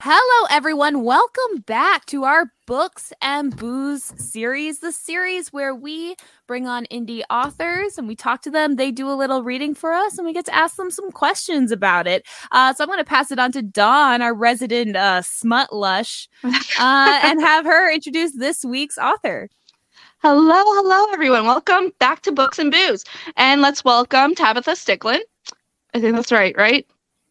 Hello, everyone. Welcome back to our Books and Booze series, the series where we bring on indie authors and we talk to them. They do a little reading for us and we get to ask them some questions about it. Uh, so I'm going to pass it on to Dawn, our resident uh, smut lush, uh, and have her introduce this week's author. Hello, hello, everyone. Welcome back to Books and Booze. And let's welcome Tabitha Stickland. I think that's right, right?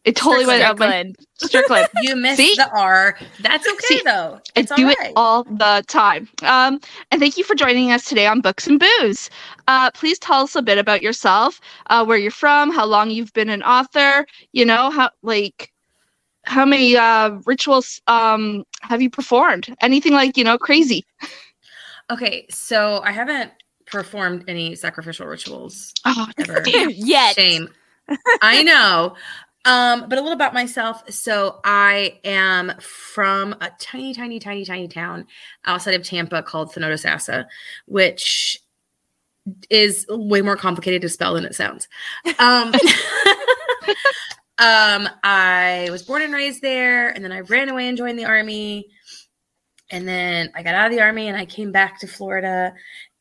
It totally went out my Strickland. you missed See? the R. That's okay See, though. It's I do right. it all the time. Um, and thank you for joining us today on Books and Booze. Uh, please tell us a bit about yourself, uh, where you're from, how long you've been an author. You know how like how many uh, rituals um, have you performed? Anything like you know crazy? Okay, so I haven't performed any sacrificial rituals oh, ever. yet. Shame. I know. Um, but a little about myself. So I am from a tiny, tiny, tiny, tiny town outside of Tampa called Thonotosassa, which is way more complicated to spell than it sounds. Um, um, I was born and raised there, and then I ran away and joined the army. And then I got out of the army and I came back to Florida,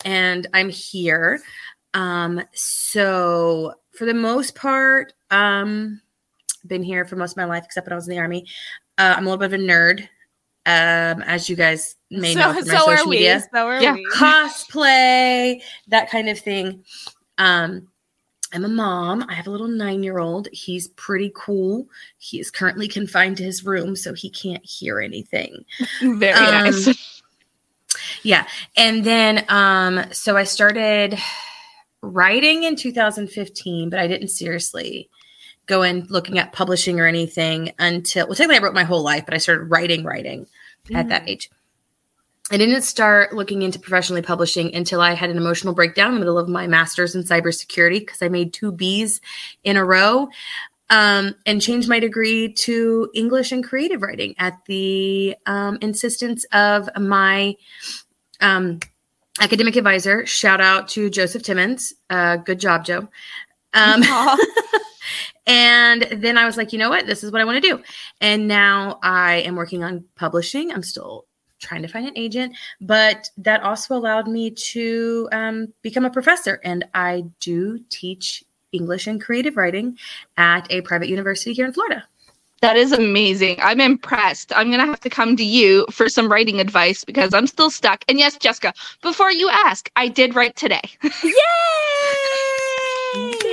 and I'm here. Um, so for the most part, um, been here for most of my life, except when I was in the army. Uh, I'm a little bit of a nerd, um, as you guys may so, know from my so social media. So yeah, we. cosplay, that kind of thing. Um, I'm a mom. I have a little nine year old. He's pretty cool. He is currently confined to his room, so he can't hear anything. Very um, nice. Yeah. And then, um, so I started writing in 2015, but I didn't seriously go in looking at publishing or anything until well technically I wrote my whole life, but I started writing writing mm-hmm. at that mm. age. I didn't start looking into professionally publishing until I had an emotional breakdown in the middle of my master's in cybersecurity because I made two B's in a row um, and changed my degree to English and creative writing at the um, insistence of my um, academic advisor. Shout out to Joseph Timmons. Uh, good job, Joe. And then I was like, you know what? This is what I want to do. And now I am working on publishing. I'm still trying to find an agent, but that also allowed me to um, become a professor. And I do teach English and creative writing at a private university here in Florida. That is amazing. I'm impressed. I'm going to have to come to you for some writing advice because I'm still stuck. And yes, Jessica, before you ask, I did write today. Yay!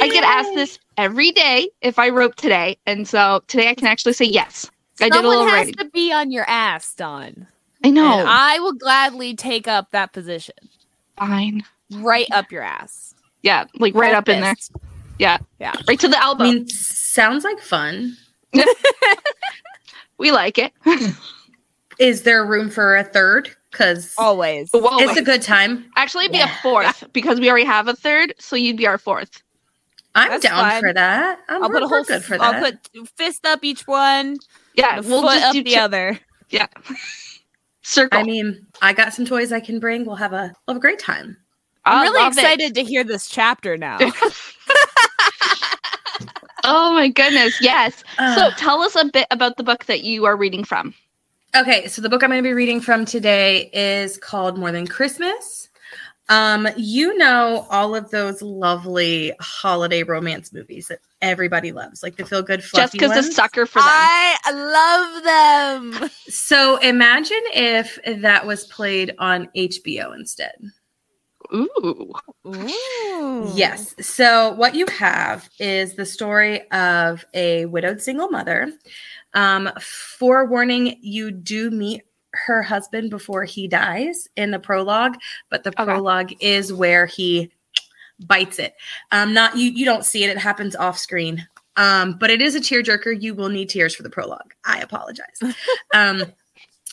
I get asked this every day if I wrote today, and so today I can actually say yes. I did a little has writing. to be on your ass, Dawn. I know. And I will gladly take up that position. Fine. Right up your ass. Yeah, like right up in there. Yeah, yeah, right to the elbow. I mean, sounds like fun. we like it. Is there room for a third? Because always, it's a good time. Actually, be yeah. a fourth because we already have a third, so you'd be our fourth. I'm That's down fine. for that. i will put a whole good for that. I'll put fist up each one. Yeah, we'll foot up the other. Yeah. Circle. I mean, I got some toys I can bring. We'll have a we'll have a great time. I'm I really love it. excited to hear this chapter now. Oh my goodness. Yes. so tell us a bit about the book that you are reading from. Okay, so the book I'm going to be reading from today is called More Than Christmas. Um, you know all of those lovely holiday romance movies that everybody loves, like the feel good fluffy Just because a sucker for them. I love them. So imagine if that was played on HBO instead. Ooh. Ooh. Yes. So what you have is the story of a widowed single mother. Um, forewarning, you do meet her husband before he dies in the prologue, but the Okay. prologue is where he bites it. Um, not you. You don't see it. It happens off screen. Um, but it is a tearjerker. You will need tears for the prologue. I apologize. um,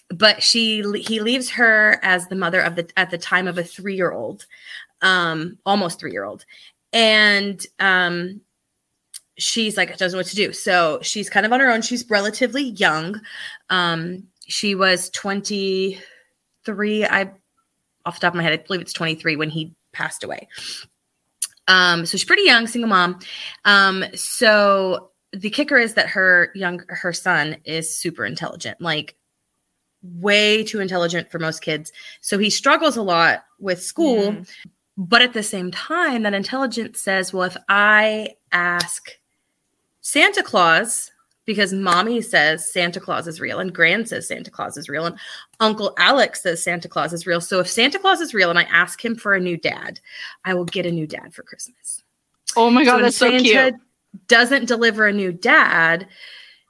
but she he leaves her as the mother of the at the time of a three year old, um, almost three year old, and um, she's like doesn't know what to do. So she's kind of on her own. She's relatively young. Um, she was twenty three. I off the top of my head, I believe it's twenty three when he passed away. Um, so she's pretty young, single mom. Um, so the kicker is that her young her son is super intelligent, like way too intelligent for most kids. So he struggles a lot with school, Mm. but at the same time, that intelligence says, well, if I ask Santa Claus, because mommy says Santa Claus is real, and grand says Santa Claus is real, and Uncle Alex says Santa Claus is real. So if Santa Claus is real and I ask him for a new dad, I will get a new dad for Christmas. Oh my god, when that's so cute. Doesn't deliver a new dad.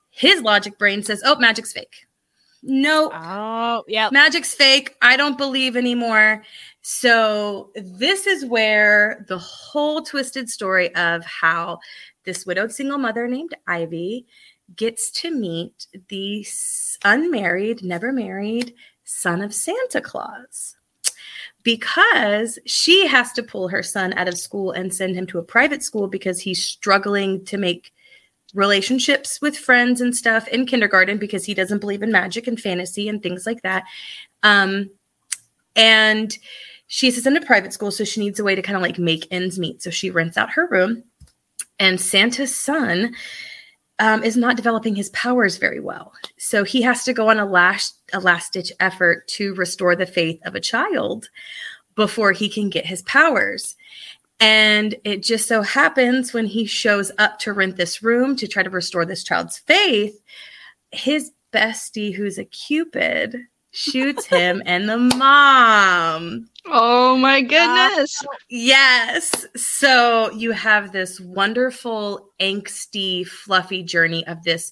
His logic brain says, "Oh, magic's fake." No, Oh, yeah. magic's fake. I don't believe anymore. So this is where the whole twisted story of how this widowed single mother named Ivy gets to meet the unmarried, never married son of Santa Claus. Because she has to pull her son out of school and send him to a private school because he's struggling to make relationships with friends and stuff in kindergarten because he doesn't believe in magic and fantasy and things like that. Um, and she has to send to private school, so she needs a way to kind of like make ends meet. So she rents out her room, and Santa's son um, is not developing his powers very well. So he has to go on a last a last ditch effort to restore the faith of a child before he can get his powers. And it just so happens when he shows up to rent this room to try to restore this child's faith, his bestie, who's a cupid, shoots him and the mom. Oh my uh, goodness. Yes. So you have this wonderful, angsty, fluffy journey of this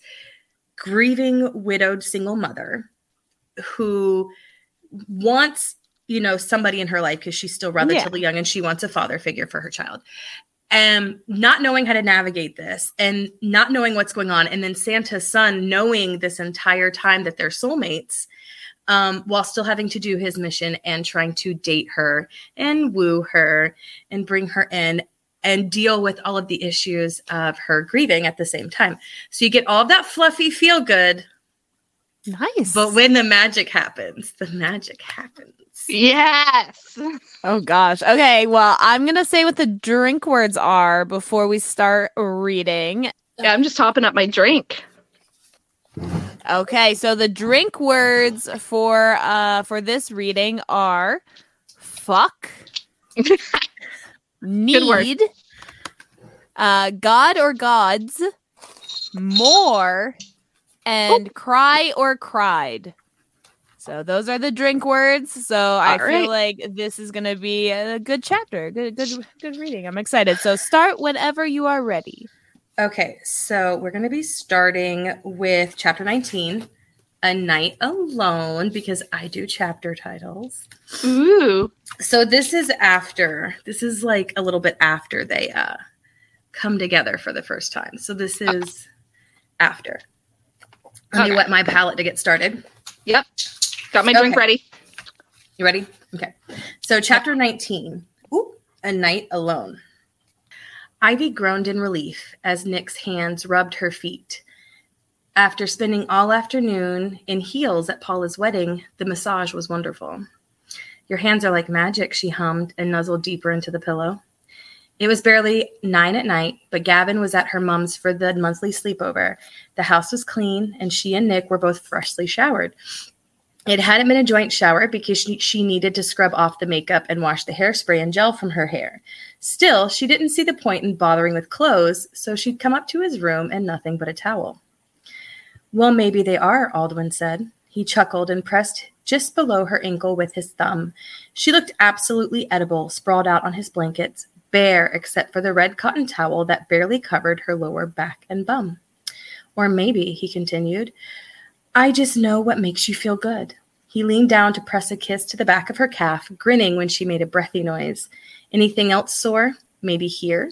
grieving, widowed single mother who wants, you know, somebody in her life because she's still relatively young and she wants a father figure for her child. And not knowing how to navigate this and not knowing what's going on. And then Santa's son knowing this entire time that they're soulmates um, while still having to do his mission and trying to date her and woo her and bring her in and deal with all of the issues of her grieving at the same time. So you get all of that fluffy feel good, Nice. but when the magic happens, the magic happens. Yes. oh gosh. Okay. Well, I'm gonna say what the drink words are before we start reading. Yeah, I'm just topping up my drink. Okay. So the drink words for uh for this reading are fuck, need, uh, God or gods, more, and cry or cried. So those are the drink words. So I All feel like this is gonna be a good chapter. Good, good, good reading. I'm excited. So start whenever you are ready. Okay, so we're going to be starting with chapter 19, A Night Alone, because I do chapter titles. Ooh. So this is after, this is like a little bit after they uh come together for the first time. So this is after. Let me Okay. wet my palate to get started. Yep. Got my drink Okay. ready. You ready? Okay. So, chapter 19 Ooh, A Night Alone. Ivy groaned in relief as Nick's hands rubbed her feet. After spending all afternoon in heels at Paula's wedding, the massage was wonderful. Your hands are like magic, she hummed and nuzzled deeper into the pillow. It was barely nine at night, but Gavin was at her mom's for the monthly sleepover. The house was clean, and she and Nick were both freshly showered. It hadn't been a joint shower because she, she, needed to scrub off the makeup and wash the hairspray and gel from her hair. Still, she didn't see the point in bothering with clothes, so she'd come up to his room and nothing but a towel. Well, maybe they are, Aldwin said. He chuckled and pressed just below her ankle with his thumb. She looked absolutely edible, sprawled out on his blankets, bare except for the red cotton towel that barely covered her lower back and bum. Or maybe, he continued, I just know what makes you feel good. He leaned down to press a kiss to the back of her calf, grinning when she made a breathy noise. Anything else sore? Maybe here?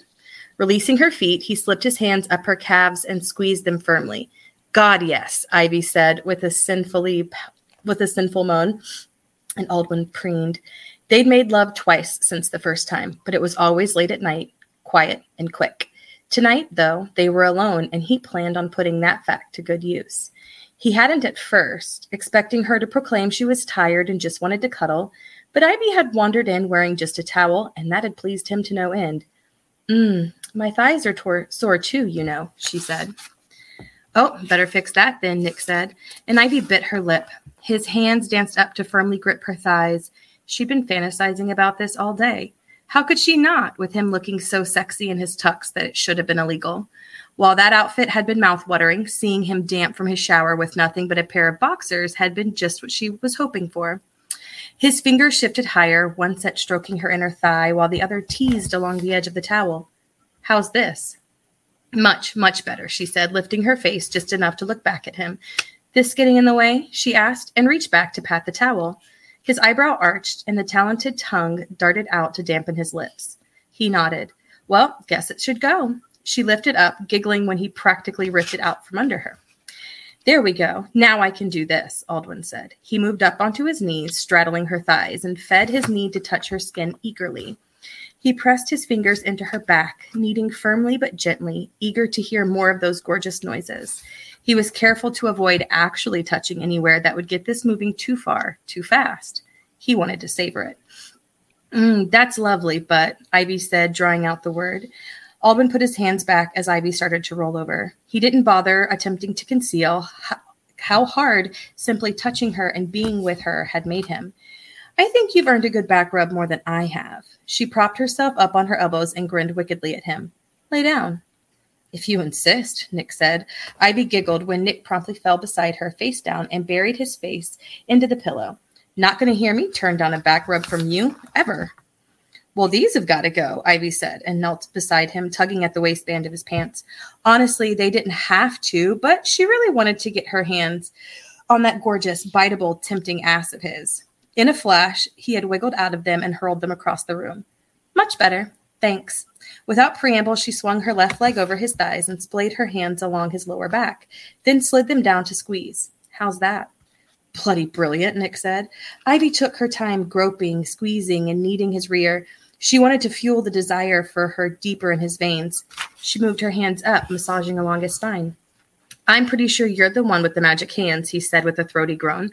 Releasing her feet, he slipped his hands up her calves and squeezed them firmly. God, yes, Ivy said with a sinfully with a sinful moan, and Aldwin preened. They'd made love twice since the first time, but it was always late at night, quiet and quick. Tonight, though, they were alone, and he planned on putting that fact to good use. He hadn't at first, expecting her to proclaim she was tired and just wanted to cuddle, but Ivy had wandered in wearing just a towel, and that had pleased him to no end. Mmm, my thighs are tor- sore too, you know, she said. Oh, better fix that then, Nick said, and Ivy bit her lip. His hands danced up to firmly grip her thighs. She'd been fantasizing about this all day. How could she not, with him looking so sexy in his tux that it should have been illegal? While that outfit had been mouthwatering, seeing him damp from his shower with nothing but a pair of boxers had been just what she was hoping for. His fingers shifted higher, one set stroking her inner thigh, while the other teased along the edge of the towel. How's this? Much, much better, she said, lifting her face just enough to look back at him. This getting in the way? she asked, and reached back to pat the towel. His eyebrow arched, and the talented tongue darted out to dampen his lips. He nodded. Well, guess it should go. She lifted up, giggling when he practically ripped it out from under her. There we go. Now I can do this, Aldwin said. He moved up onto his knees, straddling her thighs, and fed his need to touch her skin eagerly. He pressed his fingers into her back, kneading firmly but gently, eager to hear more of those gorgeous noises. He was careful to avoid actually touching anywhere that would get this moving too far, too fast. He wanted to savor it. Mm, that's lovely, but Ivy said, drawing out the word. Aldwin put his hands back as Ivy started to roll over. He didn't bother attempting to conceal how hard simply touching her and being with her had made him. I think you've earned a good back rub more than I have. She propped herself up on her elbows and grinned wickedly at him. Lay down. If you insist, Nick said. Ivy giggled when Nick promptly fell beside her, face down, and buried his face into the pillow. Not going to hear me turn down a back rub from you, ever. Well, these have got to go, Ivy said, and knelt beside him, tugging at the waistband of his pants. Honestly, they didn't have to, but she really wanted to get her hands on that gorgeous, biteable, tempting ass of his. In a flash, he had wiggled out of them and hurled them across the room. Much better. Thanks. Without preamble, she swung her left leg over his thighs and splayed her hands along his lower back, then slid them down to squeeze. How's that? Bloody brilliant, Nick said. Ivy took her time groping, squeezing, and kneading his rear. She wanted to fuel the desire for her deeper in his veins. She moved her hands up, massaging along his spine. I'm pretty sure you're the one with the magic hands, he said with a throaty groan.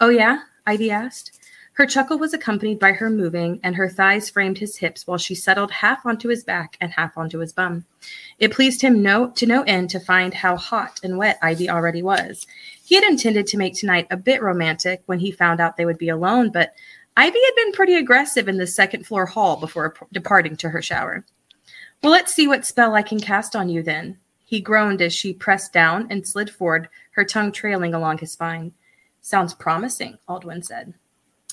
Oh, yeah? Ivy asked. Her chuckle was accompanied by her moving, and her thighs framed his hips while she settled half onto his back and half onto his bum. It pleased him no to no end to find how hot and wet Ivy already was. He had intended to make tonight a bit romantic when he found out they would be alone, but Ivy had been pretty aggressive in the second floor hall before departing to her shower. Well, let's see what spell I can cast on you then. He groaned as she pressed down and slid forward, her tongue trailing along his spine. Sounds promising, Aldwin said.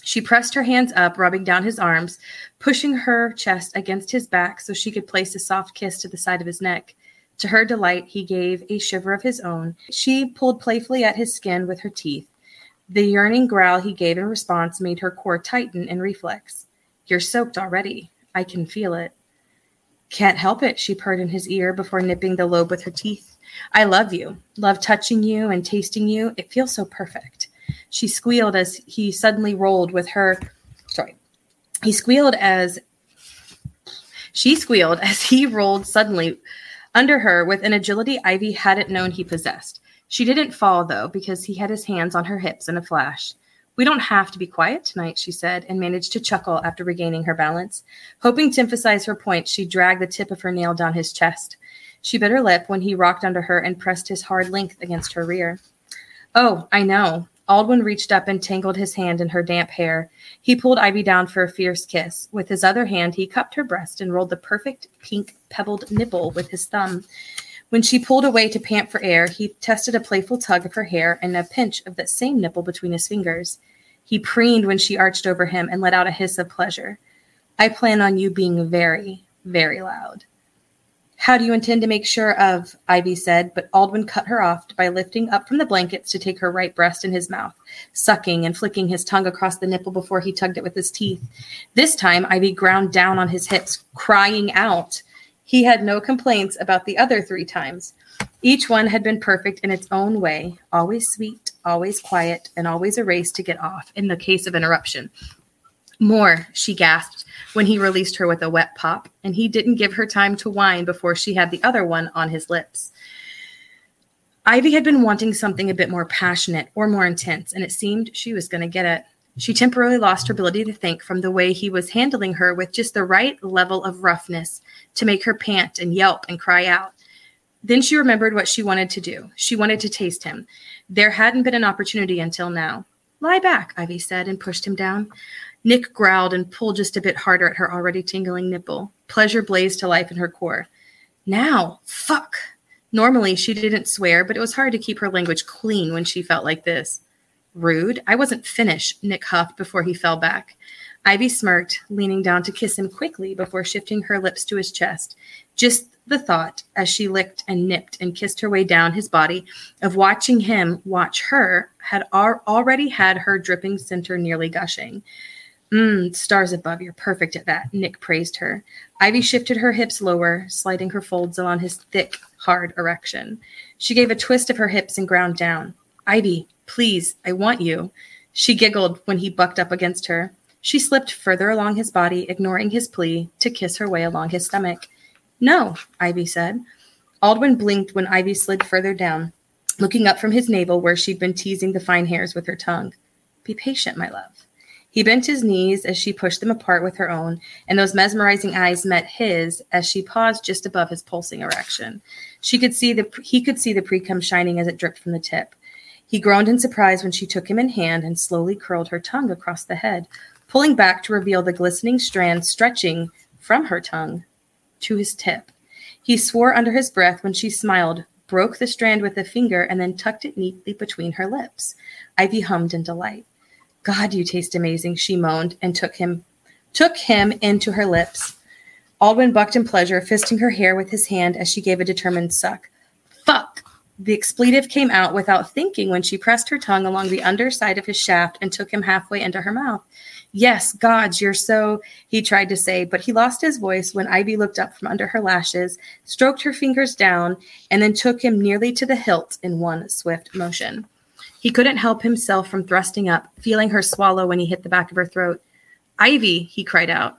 She pressed her hands up, rubbing down his arms, pushing her chest against his back so she could place a soft kiss to the side of his neck. To her delight, he gave a shiver of his own. She pulled playfully at his skin with her teeth. The yearning growl he gave in response made her core tighten in reflex. You're soaked already. I can feel it. Can't help it, she purred in his ear before nipping the lobe with her teeth. I love you. Love touching you and tasting you. It feels so perfect. She squealed as he suddenly rolled with her. Sorry. He squealed as she squealed as he rolled suddenly under her with an agility Ivy hadn't known he possessed. She didn't fall, though, because he had his hands on her hips in a flash. We don't have to be quiet tonight, she said, and managed to chuckle after regaining her balance. Hoping to emphasize her point, she dragged the tip of her nail down his chest. She bit her lip when he rocked under her and pressed his hard length against her rear. Oh, I know. Aldwin reached up and tangled his hand in her damp hair. He pulled Ivy down for a fierce kiss. With his other hand, he cupped her breast and rolled the perfect pink pebbled nipple with his thumb. When she pulled away to pant for air, he tested a playful tug of her hair and a pinch of that same nipple between his fingers. He preened when she arched over him and let out a hiss of pleasure. I plan on you being very, very loud. How do you intend to make sure of? Ivy said, but Aldwin cut her off by lifting up from the blankets to take her right breast in his mouth, sucking and flicking his tongue across the nipple before he tugged it with his teeth. This time, Ivy ground down on his hips, crying out. He had no complaints about the other three times. Each one had been perfect in its own way, always sweet, always quiet, and always a race to get off in the case of interruption. More, she gasped when he released her with a wet pop, and he didn't give her time to whine before she had the other one on his lips. Ivy had been wanting something a bit more passionate or more intense, and it seemed she was going to get it. She temporarily lost her ability to think from the way he was handling her with just the right level of roughness to make her pant and yelp and cry out. Then she remembered what she wanted to do. She wanted to taste him. There hadn't been an opportunity until now. Lie back, Ivy said, and pushed him down. Nick growled and pulled just a bit harder at her already tingling nipple. Pleasure blazed to life in her core. Now, fuck. Normally, she didn't swear, but it was hard to keep her language clean when she felt like this. Rude. I wasn't finished, Nick huffed before he fell back. Ivy smirked, leaning down to kiss him quickly before shifting her lips to his chest. Just the thought, as she licked and nipped and kissed her way down his body, of watching him watch her had al- already had her dripping center nearly gushing. Mmm, stars above, you're perfect at that, Nick praised her. Ivy shifted her hips lower, sliding her folds along his thick, hard erection. She gave a twist of her hips and ground down. Ivy, please, I want you. She giggled when he bucked up against her. She slipped further along his body, ignoring his plea, to kiss her way along his stomach. No, Ivy said. Aldwin blinked when Ivy slid further down, looking up from his navel where she'd been teasing the fine hairs with her tongue. Be patient, my love. He bent his knees as she pushed them apart with her own, and those mesmerizing eyes met his as she paused just above his pulsing erection. She could see the he could see the precum shining as it dripped from the tip. He groaned in surprise when she took him in hand and slowly curled her tongue across the head, pulling back to reveal the glistening strand stretching from her tongue to his tip. He swore under his breath when she smiled, broke the strand with a finger, and then tucked it neatly between her lips. Ivy hummed in delight. God, you taste amazing, she moaned and took him took him into her lips. Aldwin bucked in pleasure, fisting her hair with his hand as she gave a determined suck. Fuck! The expletive came out without thinking when she pressed her tongue along the underside of his shaft and took him halfway into her mouth. Yes, gods, you're so, he tried to say, but he lost his voice when Ivy looked up from under her lashes, stroked her fingers down, and then took him nearly to the hilt in one swift motion. He couldn't help himself from thrusting up, feeling her swallow when he hit the back of her throat. Ivy, he cried out.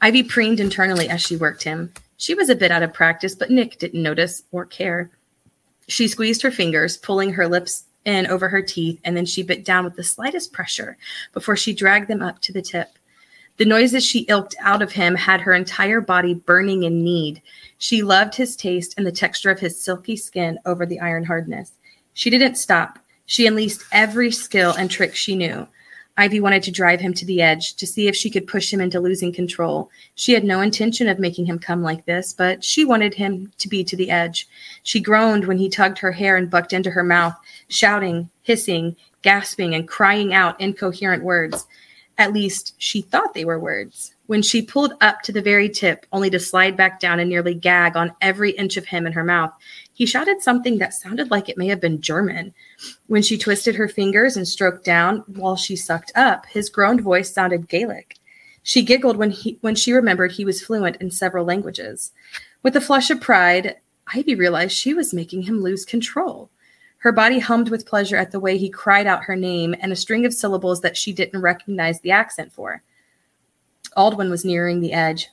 Ivy preened internally as she worked him. She was a bit out of practice, but Nick didn't notice or care. She squeezed her fingers, pulling her lips in over her teeth, and then she bit down with the slightest pressure before she dragged them up to the tip. The noises she ilked out of him had her entire body burning in need. She loved his taste and the texture of his silky skin over the iron hardness. She didn't stop. She unleashed every skill and trick she knew. Ivy wanted to drive him to the edge to see if she could push him into losing control. She had no intention of making him come like this, but she wanted him to be to the edge. She groaned when he tugged her hair and bucked into her mouth, shouting, hissing, gasping, and crying out incoherent words. At least she thought they were words. When she pulled up to the very tip, only to slide back down and nearly gag on every inch of him in her mouth, he shouted something that sounded like it may have been German. When she twisted her fingers and stroked down while she sucked up, his groaned voice sounded Gaelic. She giggled when he when she remembered he was fluent in several languages. With a flush of pride, Ivy realized she was making him lose control. Her body hummed with pleasure at the way he cried out her name and a string of syllables that she didn't recognize the accent for. Aldwin was nearing the edge.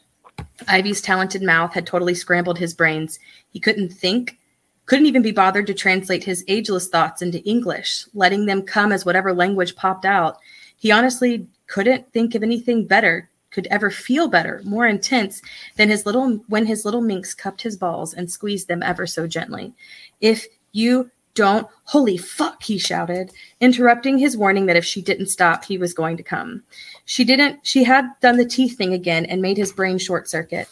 Ivy's talented mouth had totally scrambled his brains. He couldn't think, couldn't even be bothered to translate his ageless thoughts into English, letting them come as whatever language popped out. He honestly couldn't think of anything better, could ever feel better, more intense than his little when his little minx cupped his balls and squeezed them ever so gently. If you don't, holy fuck, he shouted, interrupting his warning that if she didn't stop, he was going to come. She didn't, she had done the teeth thing again and made his brain short circuit.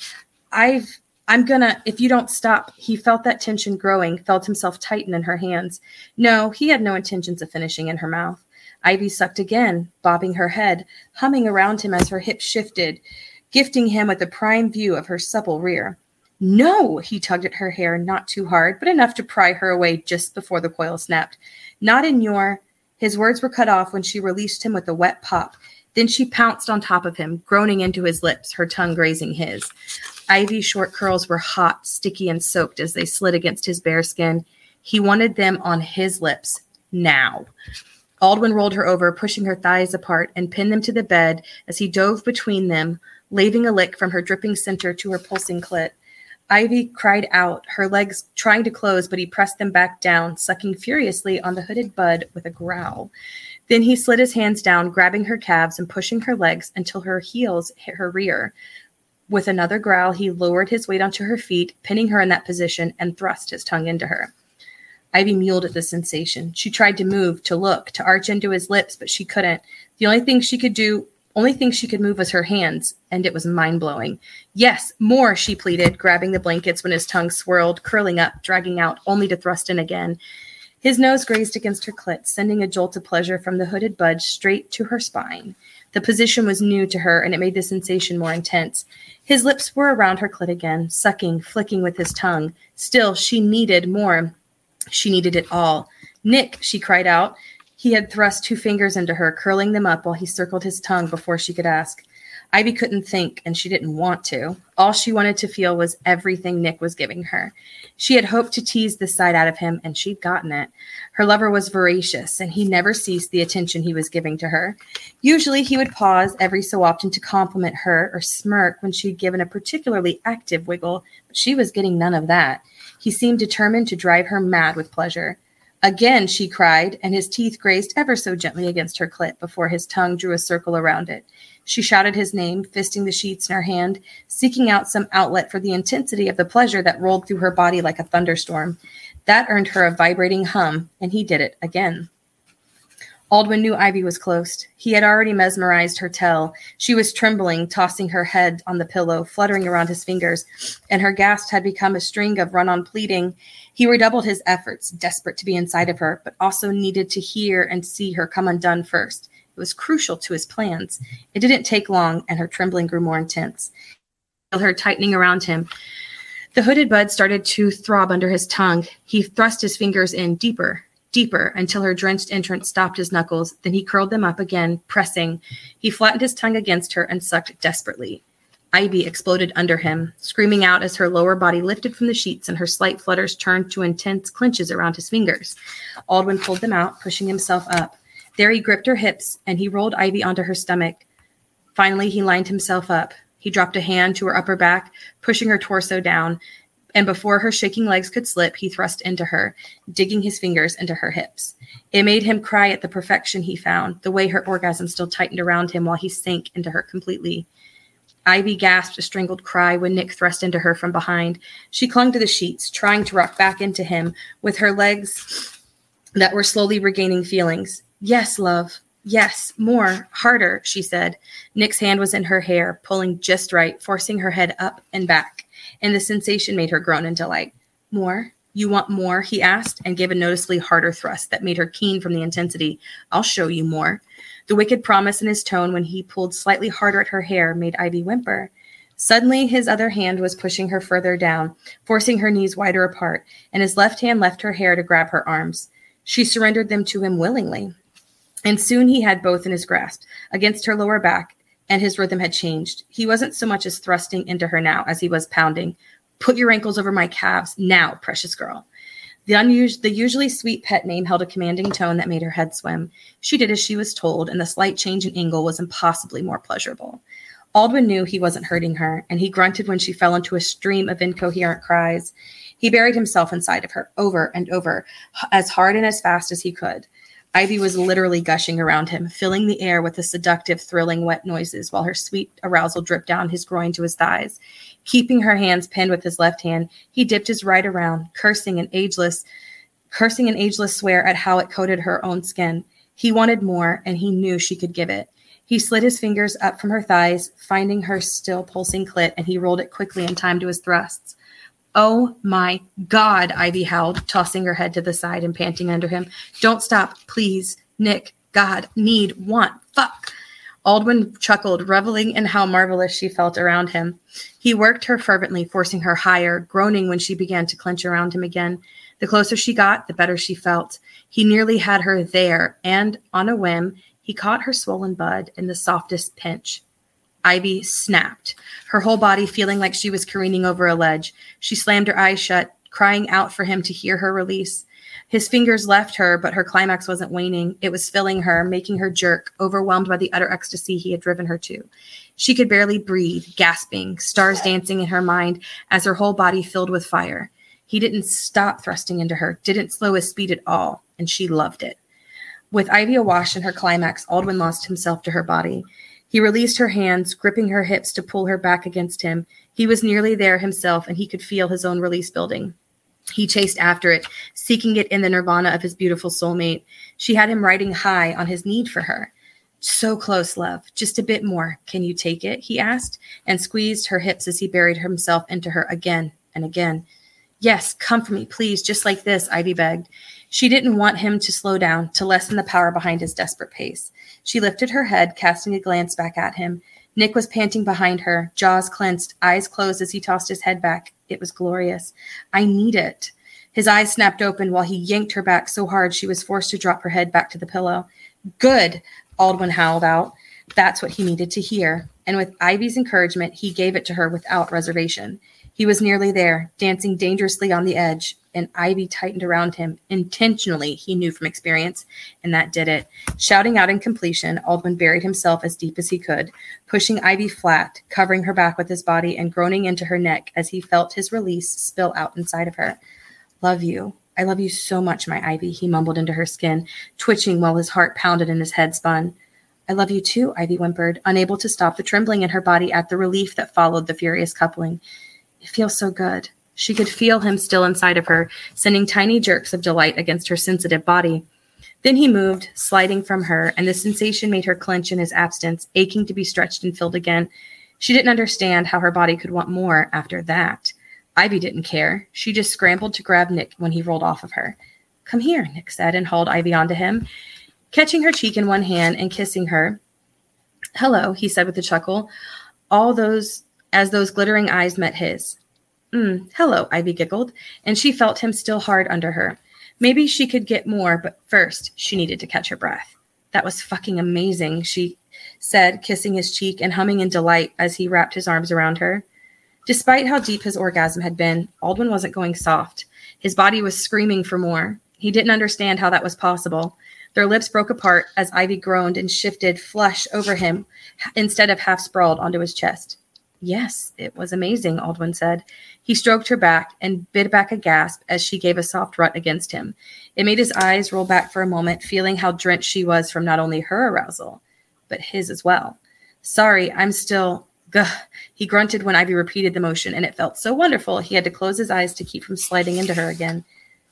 I've I'm gonna, if you don't stop. He felt that tension growing, felt himself tighten in her hands. No, he had no intentions of finishing in her mouth. Ivy sucked again, bobbing her head, humming around him as her hips shifted, gifting him with a prime view of her supple rear. No, he tugged at her hair, not too hard, but enough to pry her away just before the coil snapped. Not in your. His words were cut off when she released him with a wet pop. Then she pounced on top of him, groaning into his lips, her tongue grazing his. Ivy's short curls were hot, sticky, and soaked as they slid against his bare skin. He wanted them on his lips now. Aldwin rolled her over, pushing her thighs apart, and pinned them to the bed as he dove between them, laving a lick from her dripping center to her pulsing clit. Ivy cried out, her legs trying to close, but he pressed them back down, sucking furiously on the hooded bud with a growl. Then he slid his hands down, grabbing her calves and pushing her legs until her heels hit her rear. With another growl, he lowered his weight onto her feet, pinning her in that position, and thrust his tongue into her. Ivy mewed at the sensation. She tried to move, to look, to arch into his lips, but she couldn't. The only thing she could do, only thing she could move was her hands, and it was mind blowing. Yes, more, she pleaded, grabbing the blankets when his tongue swirled, curling up, dragging out, only to thrust in again. His nose grazed against her clit, sending a jolt of pleasure from the hooded budge straight to her spine. The position was new to her, and it made the sensation more intense. His lips were around her clit again, sucking, flicking with his tongue. Still, she needed more. She needed it all. Nick, she cried out. He had thrust two fingers into her, curling them up while he circled his tongue before she could ask. Ivy couldn't think, and she didn't want to. All she wanted to feel was everything Nick was giving her. She had hoped to tease this side out of him, and she'd gotten it. Her lover was voracious, and he never ceased the attention he was giving to her. Usually, he would pause every so often to compliment her or smirk when she'd given a particularly active wiggle, but she was getting none of that. He seemed determined to drive her mad with pleasure. Again, she cried, and his teeth grazed ever so gently against her clit before his tongue drew a circle around it. She shouted his name, fisting the sheets in her hand, seeking out some outlet for the intensity of the pleasure that rolled through her body like a thunderstorm. That earned her a vibrating hum, and he did it again. Aldwin knew Ivy was close. He had already mesmerized her tell. She was trembling, tossing her head on the pillow, fluttering around his fingers, and her gasp had become a string of run on pleading. He redoubled his efforts, desperate to be inside of her, but also needed to hear and see her come undone first. It was crucial to his plans. It didn't take long, and her trembling grew more intense. Her tightening around him. The hooded bud started to throb under his tongue. He thrust his fingers in deeper, deeper, until her drenched entrance stopped his knuckles. Then he curled them up again, pressing. He flattened his tongue against her and sucked desperately. Ivy exploded under him, screaming out as her lower body lifted from the sheets and her slight flutters turned to intense clenches around his fingers. Aldwin pulled them out, pushing himself up. There he gripped her hips and he rolled Ivy onto her stomach. Finally, he lined himself up. He dropped a hand to her upper back, pushing her torso down, and before her shaking legs could slip, he thrust into her, digging his fingers into her hips. It made him cry at the perfection he found, the way her orgasm still tightened around him while he sank into her completely. Ivy gasped a strangled cry when Nick thrust into her from behind. She clung to the sheets, trying to rock back into him with her legs that were slowly regaining feelings. Yes, love. Yes, more, harder, she said. Nick's hand was in her hair, pulling just right, forcing her head up and back, and the sensation made her groan in delight. More? You want more? he asked, and gave a noticeably harder thrust that made her keen from the intensity. I'll show you more. The wicked promise in his tone when he pulled slightly harder at her hair made Ivy whimper. Suddenly, his other hand was pushing her further down, forcing her knees wider apart, and his left hand left her hair to grab her arms. She surrendered them to him willingly. And soon he had both in his grasp, against her lower back, and his rhythm had changed. He wasn't so much as thrusting into her now as he was pounding. Put your ankles over my calves now, precious girl. The, unus- the usually sweet pet name held a commanding tone that made her head swim. She did as she was told, and the slight change in angle was impossibly more pleasurable. Aldwin knew he wasn't hurting her, and he grunted when she fell into a stream of incoherent cries. He buried himself inside of her over and over, as hard and as fast as he could. Ivy was literally gushing around him, filling the air with the seductive, thrilling, wet noises, while her sweet arousal dripped down his groin to his thighs. Keeping her hands pinned with his left hand, he dipped his right around, cursing an ageless, cursing an ageless swear at how it coated her own skin. He wanted more, and he knew she could give it. He slid his fingers up from her thighs, finding her still pulsing clit, and he rolled it quickly in time to his thrusts. Oh my God, Ivy howled, tossing her head to the side and panting under him. Don't stop, please. Nick, God, need, want, fuck. Aldwin chuckled, reveling in how marvelous she felt around him. He worked her fervently, forcing her higher, groaning when she began to clench around him again. The closer she got, the better she felt. He nearly had her there, and on a whim, he caught her swollen bud in the softest pinch. Ivy snapped, her whole body feeling like she was careening over a ledge. She slammed her eyes shut, crying out for him to hear her release. His fingers left her, but her climax wasn't waning. It was filling her, making her jerk, overwhelmed by the utter ecstasy he had driven her to. She could barely breathe, gasping, stars dancing in her mind as her whole body filled with fire. He didn't stop thrusting into her, didn't slow his speed at all, and she loved it. With Ivy awash in her climax, Aldwin lost himself to her body. He released her hands, gripping her hips to pull her back against him. He was nearly there himself, and he could feel his own release building. He chased after it, seeking it in the nirvana of his beautiful soulmate. She had him riding high on his need for her. So close, love. Just a bit more. Can you take it? He asked, and squeezed her hips as he buried himself into her again and again. Yes, come for me, please, just like this, Ivy begged. She didn't want him to slow down, to lessen the power behind his desperate pace. She lifted her head, casting a glance back at him. Nick was panting behind her, jaws clenched, eyes closed as he tossed his head back. It was glorious. I need it. His eyes snapped open while he yanked her back so hard she was forced to drop her head back to the pillow. Good, Aldwin howled out. That's what he needed to hear. And with Ivy's encouragement, he gave it to her without reservation. He was nearly there, dancing dangerously on the edge, and Ivy tightened around him intentionally, he knew from experience, and that did it. Shouting out in completion, Aldwin buried himself as deep as he could, pushing Ivy flat, covering her back with his body, and groaning into her neck as he felt his release spill out inside of her. Love you. I love you so much, my Ivy, he mumbled into her skin, twitching while his heart pounded and his head spun. I love you too, Ivy whimpered, unable to stop the trembling in her body at the relief that followed the furious coupling. It feels so good. She could feel him still inside of her, sending tiny jerks of delight against her sensitive body. Then he moved, sliding from her, and the sensation made her clench in his absence, aching to be stretched and filled again. She didn't understand how her body could want more after that. Ivy didn't care. She just scrambled to grab Nick when he rolled off of her. Come here, Nick said, and hauled Ivy onto him, catching her cheek in one hand and kissing her. Hello, he said with a chuckle. All those as those glittering eyes met his. Mm, hello, Ivy giggled, and she felt him still hard under her. Maybe she could get more, but first she needed to catch her breath. That was fucking amazing, she said, kissing his cheek and humming in delight as he wrapped his arms around her. Despite how deep his orgasm had been, Aldwin wasn't going soft. His body was screaming for more. He didn't understand how that was possible. Their lips broke apart as Ivy groaned and shifted flush over him instead of half sprawled onto his chest. Yes, it was amazing, Aldwin said. He stroked her back and bit back a gasp as she gave a soft rut against him. It made his eyes roll back for a moment, feeling how drenched she was from not only her arousal, but his as well. Sorry, I'm still. Gah. He grunted when Ivy repeated the motion, and it felt so wonderful he had to close his eyes to keep from sliding into her again.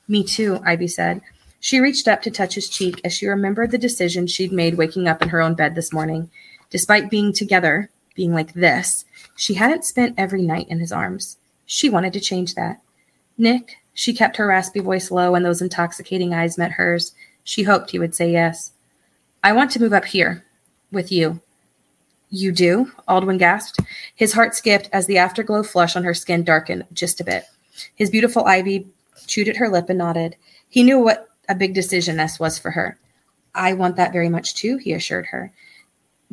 Me too, Ivy said. She reached up to touch his cheek as she remembered the decision she'd made waking up in her own bed this morning. Despite being together, being like this, she hadn't spent every night in his arms. She wanted to change that. Nick, she kept her raspy voice low and those intoxicating eyes met hers. She hoped he would say yes. I want to move up here with you. You do? Aldwin gasped. His heart skipped as the afterglow flush on her skin darkened just a bit. His beautiful Ivy chewed at her lip and nodded. He knew what a big decision this was for her. I want that very much too, he assured her.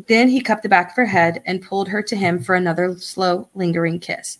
Then he cupped the back of her head and pulled her to him for another slow, lingering kiss.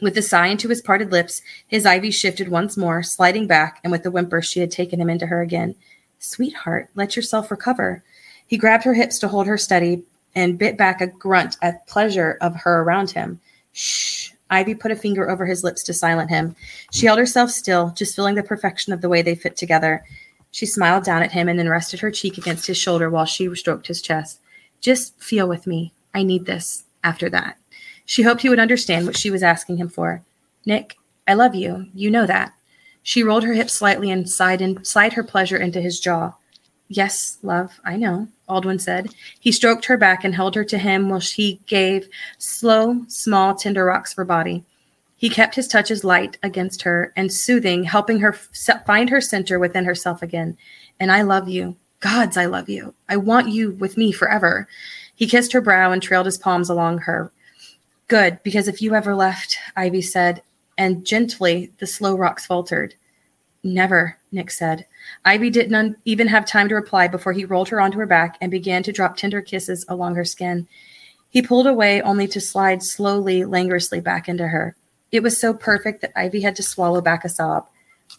With a sigh into his parted lips, his ivy shifted once more, sliding back, and with a whimper, she had taken him into her again. Sweetheart, let yourself recover. He grabbed her hips to hold her steady and bit back a grunt at the pleasure of her around him. Shh. Ivy put a finger over his lips to silence him. She held herself still, just feeling the perfection of the way they fit together. She smiled down at him and then rested her cheek against his shoulder while she stroked his chest. Just feel with me. I need this after that. She hoped he would understand what she was asking him for. Nick, I love you. You know that. She rolled her hips slightly and sighed, and sighed her pleasure into his jaw. Yes, love, I know, Aldwin said. He stroked her back and held her to him while she gave slow, small, tender rocks of her body. He kept his touches light against her and soothing, helping her find her center within herself again. And I love you. Gods, I love you. I want you with me forever. He kissed her brow and trailed his palms along her. Good, because if you ever left, Ivy said, and gently the slow rocks faltered. Never, Nick said. Ivy didn't un- even have time to reply before he rolled her onto her back and began to drop tender kisses along her skin. He pulled away only to slide slowly, languorously back into her. It was so perfect that Ivy had to swallow back a sob.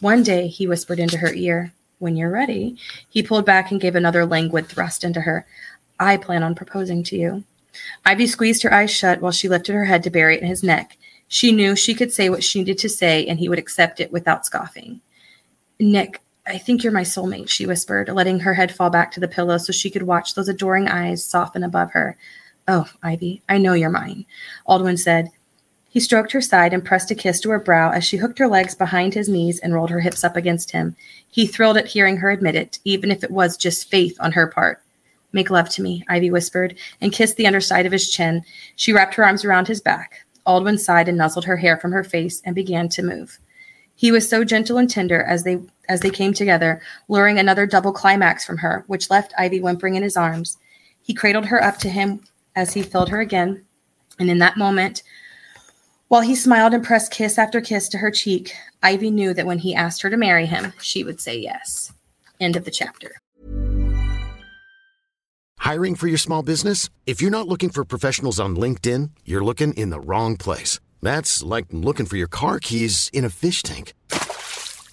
One day, he whispered into her ear, When you're ready. He pulled back and gave another languid thrust into her. I plan on proposing to you. Ivy squeezed her eyes shut while she lifted her head to bury it in his neck. She knew she could say what she needed to say and he would accept it without scoffing. Nick, I think you're my soulmate, she whispered, letting her head fall back to the pillow so she could watch those adoring eyes soften above her. Oh, Ivy, I know you're mine, Aldwin said. He stroked her side and pressed a kiss to her brow as she hooked her legs behind his knees and rolled her hips up against him. He thrilled at hearing her admit it, even if it was just faith on her part. Make love to me, Ivy whispered, and kissed the underside of his chin. She wrapped her arms around his back. Aldwin sighed and nuzzled her hair from her face and began to move. He was so gentle and tender as they as they came together, luring another double climax from her, which left Ivy whimpering in his arms. He cradled her up to him as he filled her again, and in that moment, while he smiled and pressed kiss after kiss to her cheek, Ivy knew that when he asked her to marry him, she would say yes. End of the chapter. Hiring for your small business? If you're not looking for professionals on LinkedIn, you're looking in the wrong place. That's like looking for your car keys in a fish tank.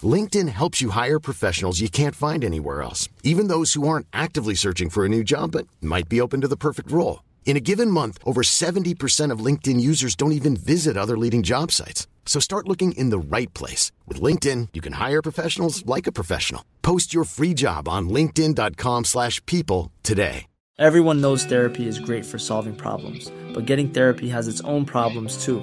LinkedIn helps you hire professionals you can't find anywhere else, even those who aren't actively searching for a new job but might be open to the perfect role. In a given month, over 70% of LinkedIn users don't even visit other leading job sites. So start looking in the right place. With LinkedIn, you can hire professionals like a professional. Post your free job on linkedin.com slash people today. Everyone knows therapy is great for solving problems, but getting therapy has its own problems too,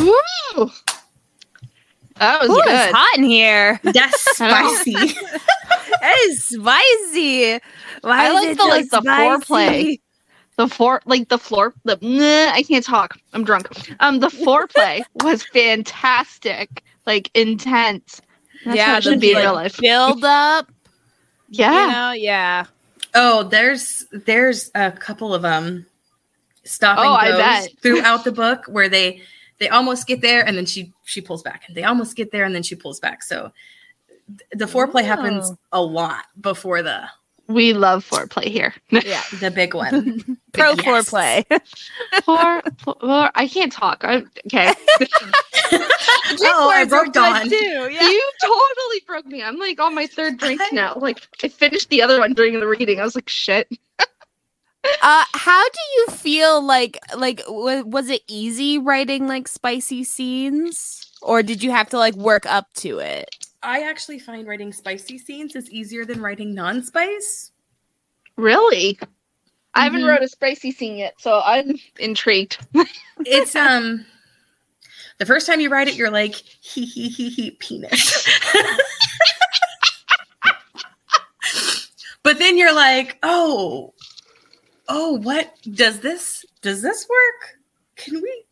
Ooh. That was Ooh, good. it's hot in here. That's spicy. That is spicy. Why I like the so like the foreplay. The fore like the floor the nah, I can't talk. I'm drunk. Um the foreplay was fantastic. Like intense. That's yeah, the should be like, real life. build up. Yeah. You know, yeah. Oh, there's there's a couple of um stop and Oh, I goes throughout the book where they they almost get there and then she she pulls back and they almost get there and then she pulls back. So th- the foreplay happens Oh. a lot before the We love foreplay here. Yeah. The big one. Pro Yes. foreplay. Fore, fore, I can't talk. I, okay. Oh, I broke Dawn. Too. Yeah. You totally broke me. I'm like on my third drink now. Like I finished the other one during the reading. I was like, shit. Uh, how do you feel like like w- was it easy writing like spicy scenes, or did you have to like work up to it? I actually find writing spicy scenes is easier than writing non-spice. Really? I haven't Mhm. wrote a spicy scene yet, so I'm intrigued. It's um the first time you write it, you're like he he he he penis. but then you're like, oh, oh, what does this does this work? Can we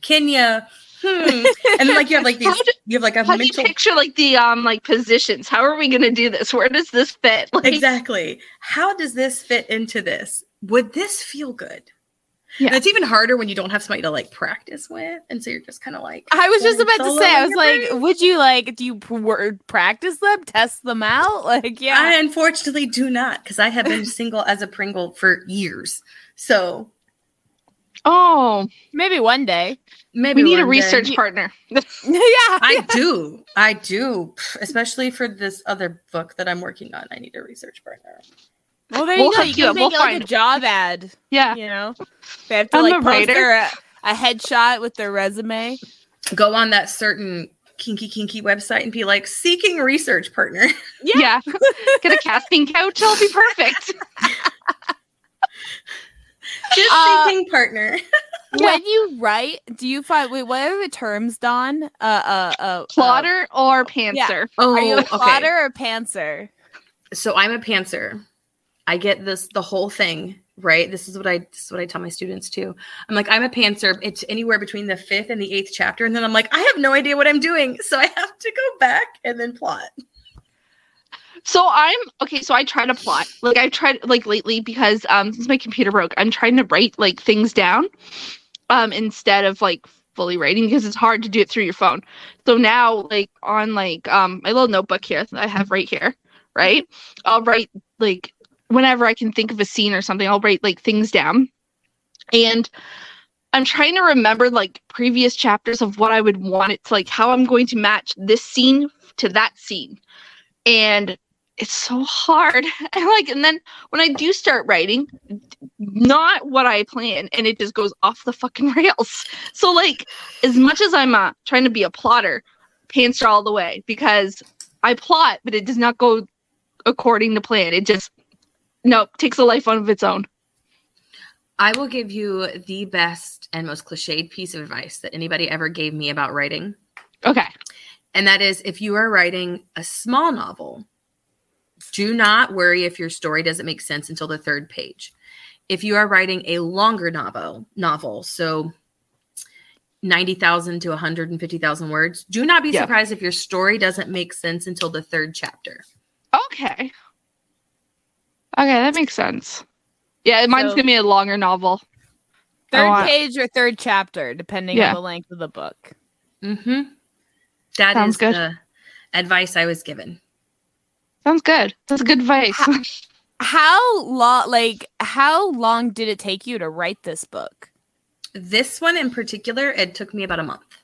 can you hmm. and then like you have like these do- you have like a How do you picture like the um like positions? How are we gonna do this? Where does this fit? Like, exactly. How does this fit into this? Would this feel good? Yeah. And it's even harder when you don't have somebody to like practice with, and so you're just kind of like. I was just about to say, I was like, brain. would you like do you pr- wor- practice them, test them out? Like, yeah. I unfortunately do not because I have been single as a Pringle for years. So Oh, Maybe one day. maybe we need a one day. research partner. yeah. I do. I do. Especially for this other book that I'm working on. I need a research partner. Well, there We'll you go. You you can make We'll it like a job ad. yeah. You know, they have to I'm like a post writer. their a, a headshot with their resume. Go on that certain kinky kinky website and be like seeking research partner. Yeah. Get a casting couch. It'll be perfect. Just Uh, seeking partner. When you write, do you find wait? What are the terms, Dawn? Uh, uh, uh, Plotter or yeah. Oh, Uh, are you a okay. plotter or pantser? so I'm a pantser. I get this the whole thing right. This is what I this is what I tell my students too. I'm like I'm a pantser. It's anywhere between the fifth and the eighth chapter, and then I'm like I have no idea what I'm doing, so I have to go back and then plot. So I'm okay. So I try to plot. Like I've tried like lately because um since my computer broke, I'm trying to write like things down, um instead of like fully writing because it's hard to do it through your phone. So now like on like um my little notebook here that I have right here, right? I'll write like whenever I can think of a scene or something, I'll write like things down, and I'm trying to remember like previous chapters of what I would want it to like how I'm going to match this scene to that scene, and it's so hard. And like, and then when I do start writing, not what I plan, and it just goes off the fucking rails. So like, as much as I'm uh, trying to be a plotter, pantser all the way because I plot, but it does not go according to plan. It just no takes a life of its own. I will give you the best and most cliched piece of advice that anybody ever gave me about writing. Okay. And that is if you are writing a small novel, do not worry if your story doesn't make sense until the third page. If you are writing a longer novel, novel, so 90,000 to 150,000 words, do not be Yeah. surprised if your story doesn't make sense until the third chapter. Okay. Okay, that makes sense. Yeah, mine's So- gonna be a longer novel. Third want- page or third chapter, depending Yeah. on the length of the book. Mm-hmm. That Sounds is good. the advice I was given. Sounds good. That's good advice. How long? Like, how long did it take you to write this book? This one in particular, it took me about a month.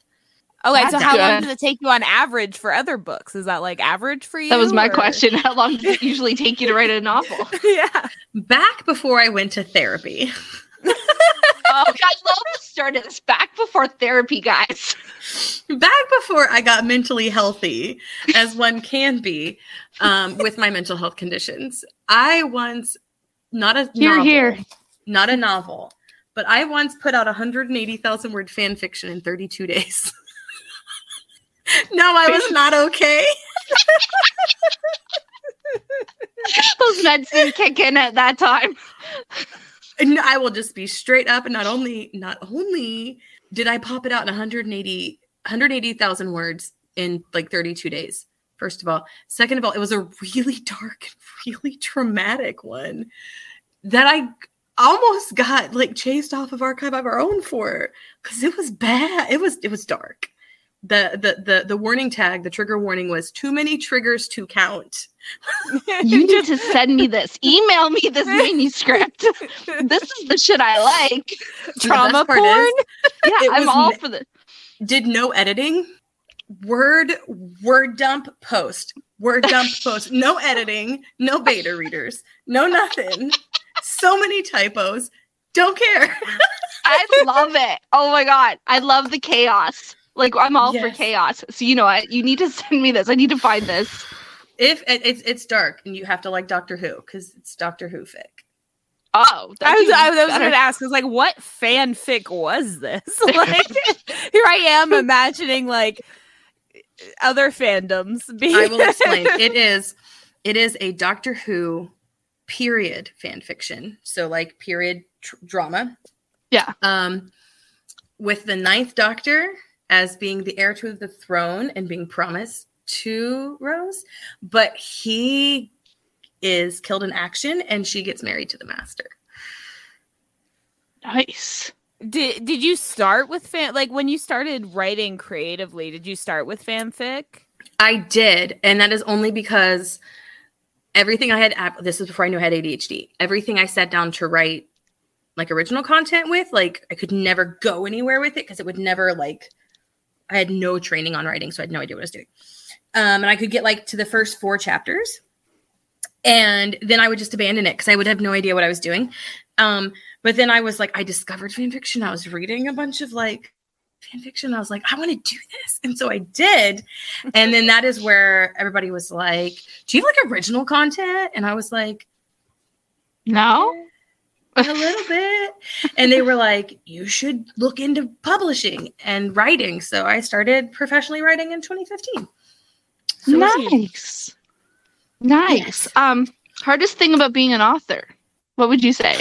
Okay, so That's how long does it take you on average for other books? Is that like average for you? that was my or- question. How long does it usually take you to write a novel? yeah. Back before I went to therapy, Oh, I love the start of this. Back before therapy, guys. back before I got mentally healthy, as one can be um, with my mental health conditions, I once, not a Here, novel, here. not a novel, but I once put out 180,000 word fan fiction in 32 days. No, I was not okay. Those meds didn't kick in at that time. And I will just be straight up. And not only, not only did I pop it out in 180, 180,000 words in like 32 days. First of all, second of all, it was a really dark, really traumatic one that I almost got like chased off of archive of our own for because it was bad. It was it was dark, the the the the warning tag, the trigger warning was too many triggers to count. You need to send me this. Email me this manuscript. this is the shit I like. Trauma part is, porn? Yeah, I'm all for this. Did no editing. Word word dump post. Word dump post. No editing, no beta readers, no nothing. So many typos. Don't care. I love it. Oh my god, I love the chaos. Like I'm all for chaos. So you know what? You need to send me this. I need to find this. If it- it's it's dark and you have to like Doctor Who because it's Doctor Who fic. Oh, I was, I was, I was better. going to ask, I was like, what fanfic was this? like, here I am imagining like other fandoms being. I will explain. it is it is a Doctor Who period fan fiction. So like period tr- drama. Yeah. Um with the ninth doctor as being the heir to the throne and being promised to Rose, but he is killed in action and she gets married to the master. Nice. Did Did you start with fan? Like when you started writing creatively, did you start with fanfic? I did, and that is only because everything I had this was before I knew I had ADHD. Everything I sat down to write like original content with, like I could never go anywhere with it because it would never like I had no training on writing, so I had no idea what I was doing. Um, and I could get like to the first four chapters, and then I would just abandon it because I would have no idea what I was doing. Um, but then I was like, I discovered fan fiction. I was reading a bunch of like fan fiction. I was like, I want to do this. And so I did. And then that is where everybody was like, Do you have like original content? And I was like, No. A little bit. And they were like, You should look into publishing and writing. So I started professionally writing in 2015. So nice. Nice. Um, hardest thing about being an author. What would you say?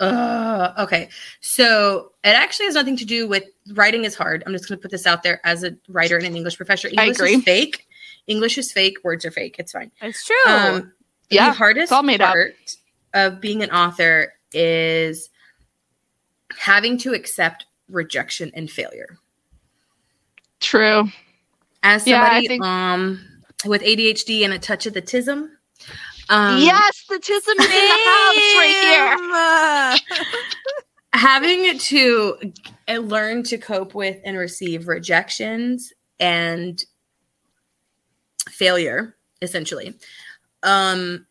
Uh, okay. So it actually has nothing to do with writing is hard. I'm just going to put this out there as a writer and an English professor. I English agree. is fake. English is fake. Words are fake. It's fine. It's true. Um, Yeah, the hardest it's all made up. Of being an author is having to accept rejection and failure. True. As Yeah, somebody think- um with ADHD and a touch of the tism, um, yes, the tism is in the house right here. having to learn to cope with and receive rejections and failure essentially um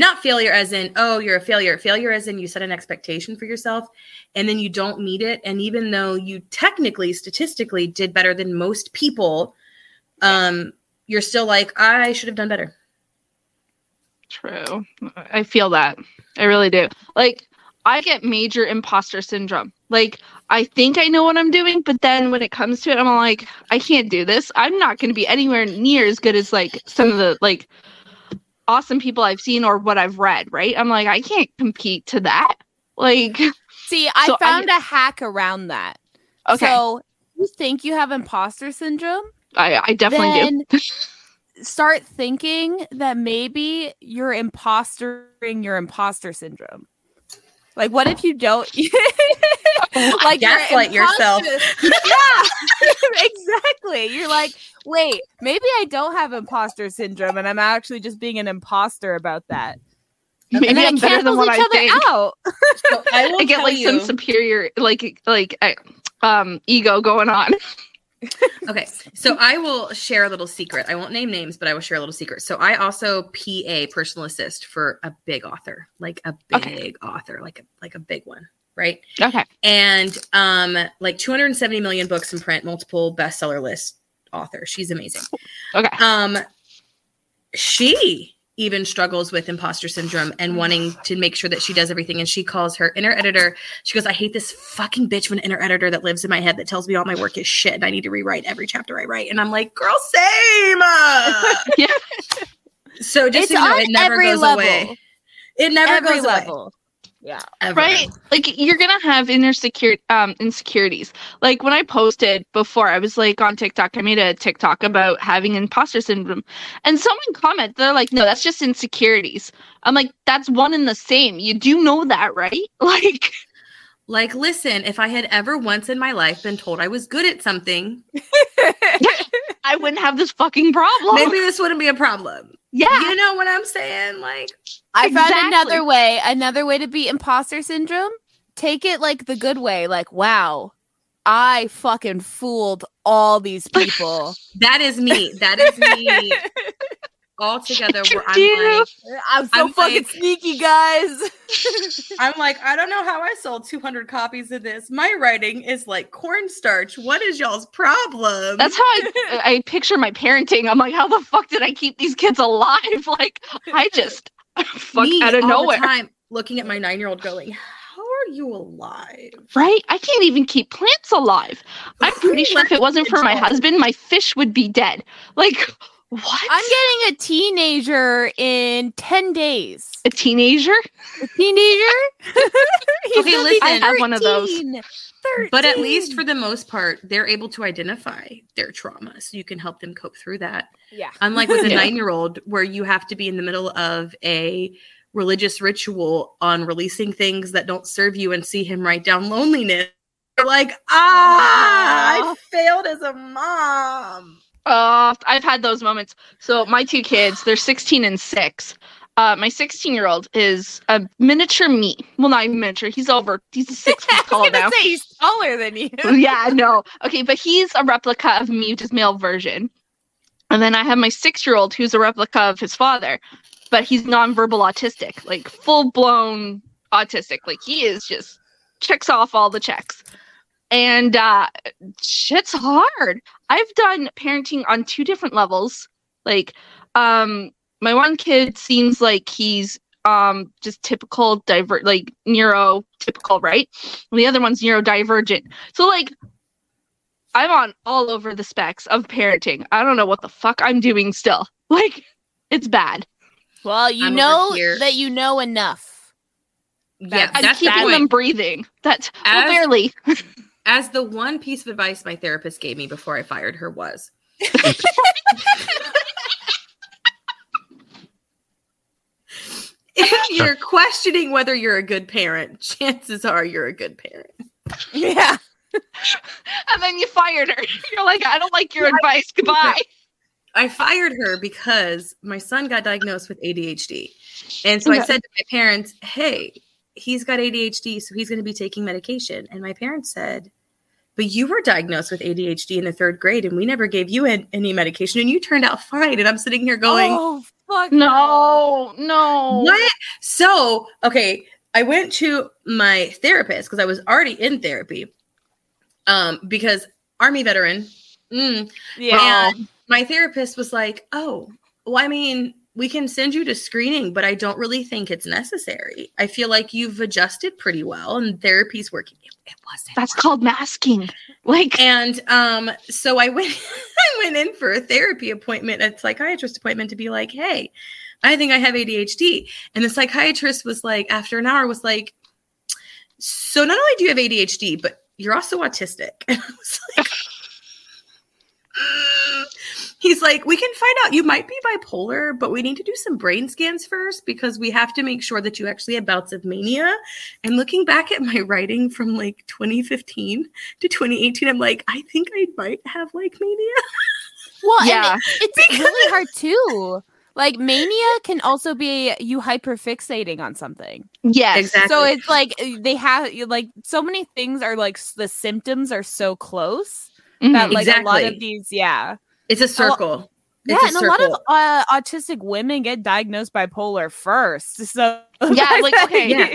not failure as in oh you're a failure failure as in you set an expectation for yourself and then you don't meet it and even though you technically statistically did better than most people um you're still like i should have done better True. I feel that. I really do. Like, I get major imposter syndrome. Like, I think I know what I'm doing, but then when it comes to it, I'm like, I can't do this. I'm not going to be anywhere near as good as like some of the like awesome people I've seen or what I've read, right? I'm like, I can't compete to that. Like, See, I So found a hack around that. okay, So you think you have imposter syndrome? I, I definitely do. start thinking that maybe you're impostering your imposter syndrome. Like, what if you don't? Oh, like, you're Gaslight yourself. yeah, exactly. You're like, wait, maybe I don't have imposter syndrome, and I'm actually just being an imposter about that. Maybe and then I'm it better than cancels what each I other think. out. so i will I get tell like some superior, like, like, um, ego going on. Okay, so I will share a little secret. I won't name names, but I will share a little secret. So I also PA personal assist for a big author, like a big Okay. author, like a like a big one, right? Okay. And um, like 270 million books in print, multiple bestseller list author. She's amazing. Okay. Um, she even struggles with imposter syndrome and wanting to make sure that she does everything. And she calls her inner editor. She goes, I hate this fucking bitch of an inner editor that lives in my head that tells me all my work is shit and I need to rewrite every chapter I write. And I'm like, girl, same. Yeah. So just It's so you know, it never goes level. away. It never Every goes away. Level. Yeah. Ever. right like you're gonna have inner secure um insecurities like when i posted before i was like on tiktok i made a tiktok about having imposter syndrome and someone commented they're like no that's just insecurities i'm like that's one and the same you do know that right like Like, listen, if I had ever once in my life been told I was good at something, I wouldn't have this fucking problem. maybe this wouldn't be a problem. yeah. You know what I'm saying? Like, I found Exactly. another way, another way to beat imposter syndrome. Take it like the good way, like, wow, I fucking fooled all these people. that is me. That is me all together. Where I'm like, I'm so I'm fucking like- sneaky, guys. I'm like, I don't know how I sold 200 copies of this. My writing is like cornstarch. What is y'all's problem? That's how I, I picture my parenting. I'm like, how the fuck did I keep these kids alive? Like, I just fuck Me out of all the nowhere. time looking at my nine year old going, How are you alive? Right? I can't even keep plants alive. I'm pretty sure if it wasn't for my husband, my fish would be dead. Like, what? I'm getting a teenager in 10 days. a teenager. A teenager? Okay, listen. I have one of those. 13. But at least for the most part, they're able to identify their trauma. So you can help them cope through that. yeah. Unlike with a Yeah. nine year old, where you have to be in the middle of a religious ritual on releasing things that don't serve you and see him write down loneliness. You're like, ah, I failed as a mom. Uh, I've had those moments. So my two kids, they're 16 and 6. Uh, my 16 year old is a miniature me. Well, not even miniature. He's over. He's six feet I tall was now. say he's taller than you. yeah, no. Okay, but he's a replica of me, just male version. And then I have my six year old who's a replica of his father, but he's nonverbal autistic, like full blown autistic. Like he is just checks off all the checks. And uh shit's hard. I've done parenting on two different levels. Like, um, my one kid seems like he's um just typical divert like neurotypical, right? And the other one's neurodivergent. So like I'm on all over the specs of parenting. I don't know what the fuck I'm doing still. Like it's bad. Well, you I'm know that you know enough. Yeah, I'm that's the keeping them breathing. That's well, barely. As the one piece of advice my therapist gave me before I fired her was if you're questioning whether you're a good parent, chances are you're a good parent. Yeah. and then you fired her. You're like, I don't like your advice. Goodbye. I fired her because my son got diagnosed with ADHD. And so I said to my parents, hey, he's got ADHD, so he's going to be taking medication. And my parents said, but you were diagnosed with ADHD in the third grade, and we never gave you an- any medication, and you turned out fine. And I'm sitting here going, oh fuck No, no. What? So, okay, I went to my therapist because I was already in therapy. Um, because army veteran. Mm, Yeah. and my therapist was like, "Oh, well, I mean, we can send you to screening, but I don't really think it's necessary. I feel like you've adjusted pretty well, and therapy's working." It, it wasn't. That's called masking. Like, And um, so I went I went in for a therapy appointment, a psychiatrist appointment to be like, hey, I think I have ADHD. And the psychiatrist was like, after an hour, was like, so not only do you have ADHD, but you're also autistic. And I was like. He's like, we can find out. You might be bipolar, but we need to do some brain scans first because we have to make sure that you actually have bouts of mania. And looking back at my writing from like 2015 to 2018, I'm like, I think I might have like mania. Well, Yeah. and it- it's really hard too. Like mania can also be you hyperfixating on something. yes. Exactly. So it's like uh, they have like so many things are like the symptoms are so close Mhm. that like a lot of these, yeah, It's a circle. yeah, It's and a lot of uh, autistic women get diagnosed bipolar first. So Yeah, like, okay. Yeah.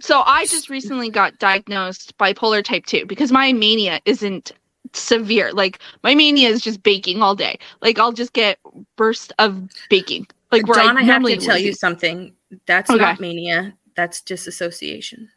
So I just recently got diagnosed bipolar type 2 because my mania isn't severe. Like my mania is just baking all day. Like I'll just get bursts of baking. Like where Dawn, I, have normally to tell you something. That's Okay. not mania. That's disassociation.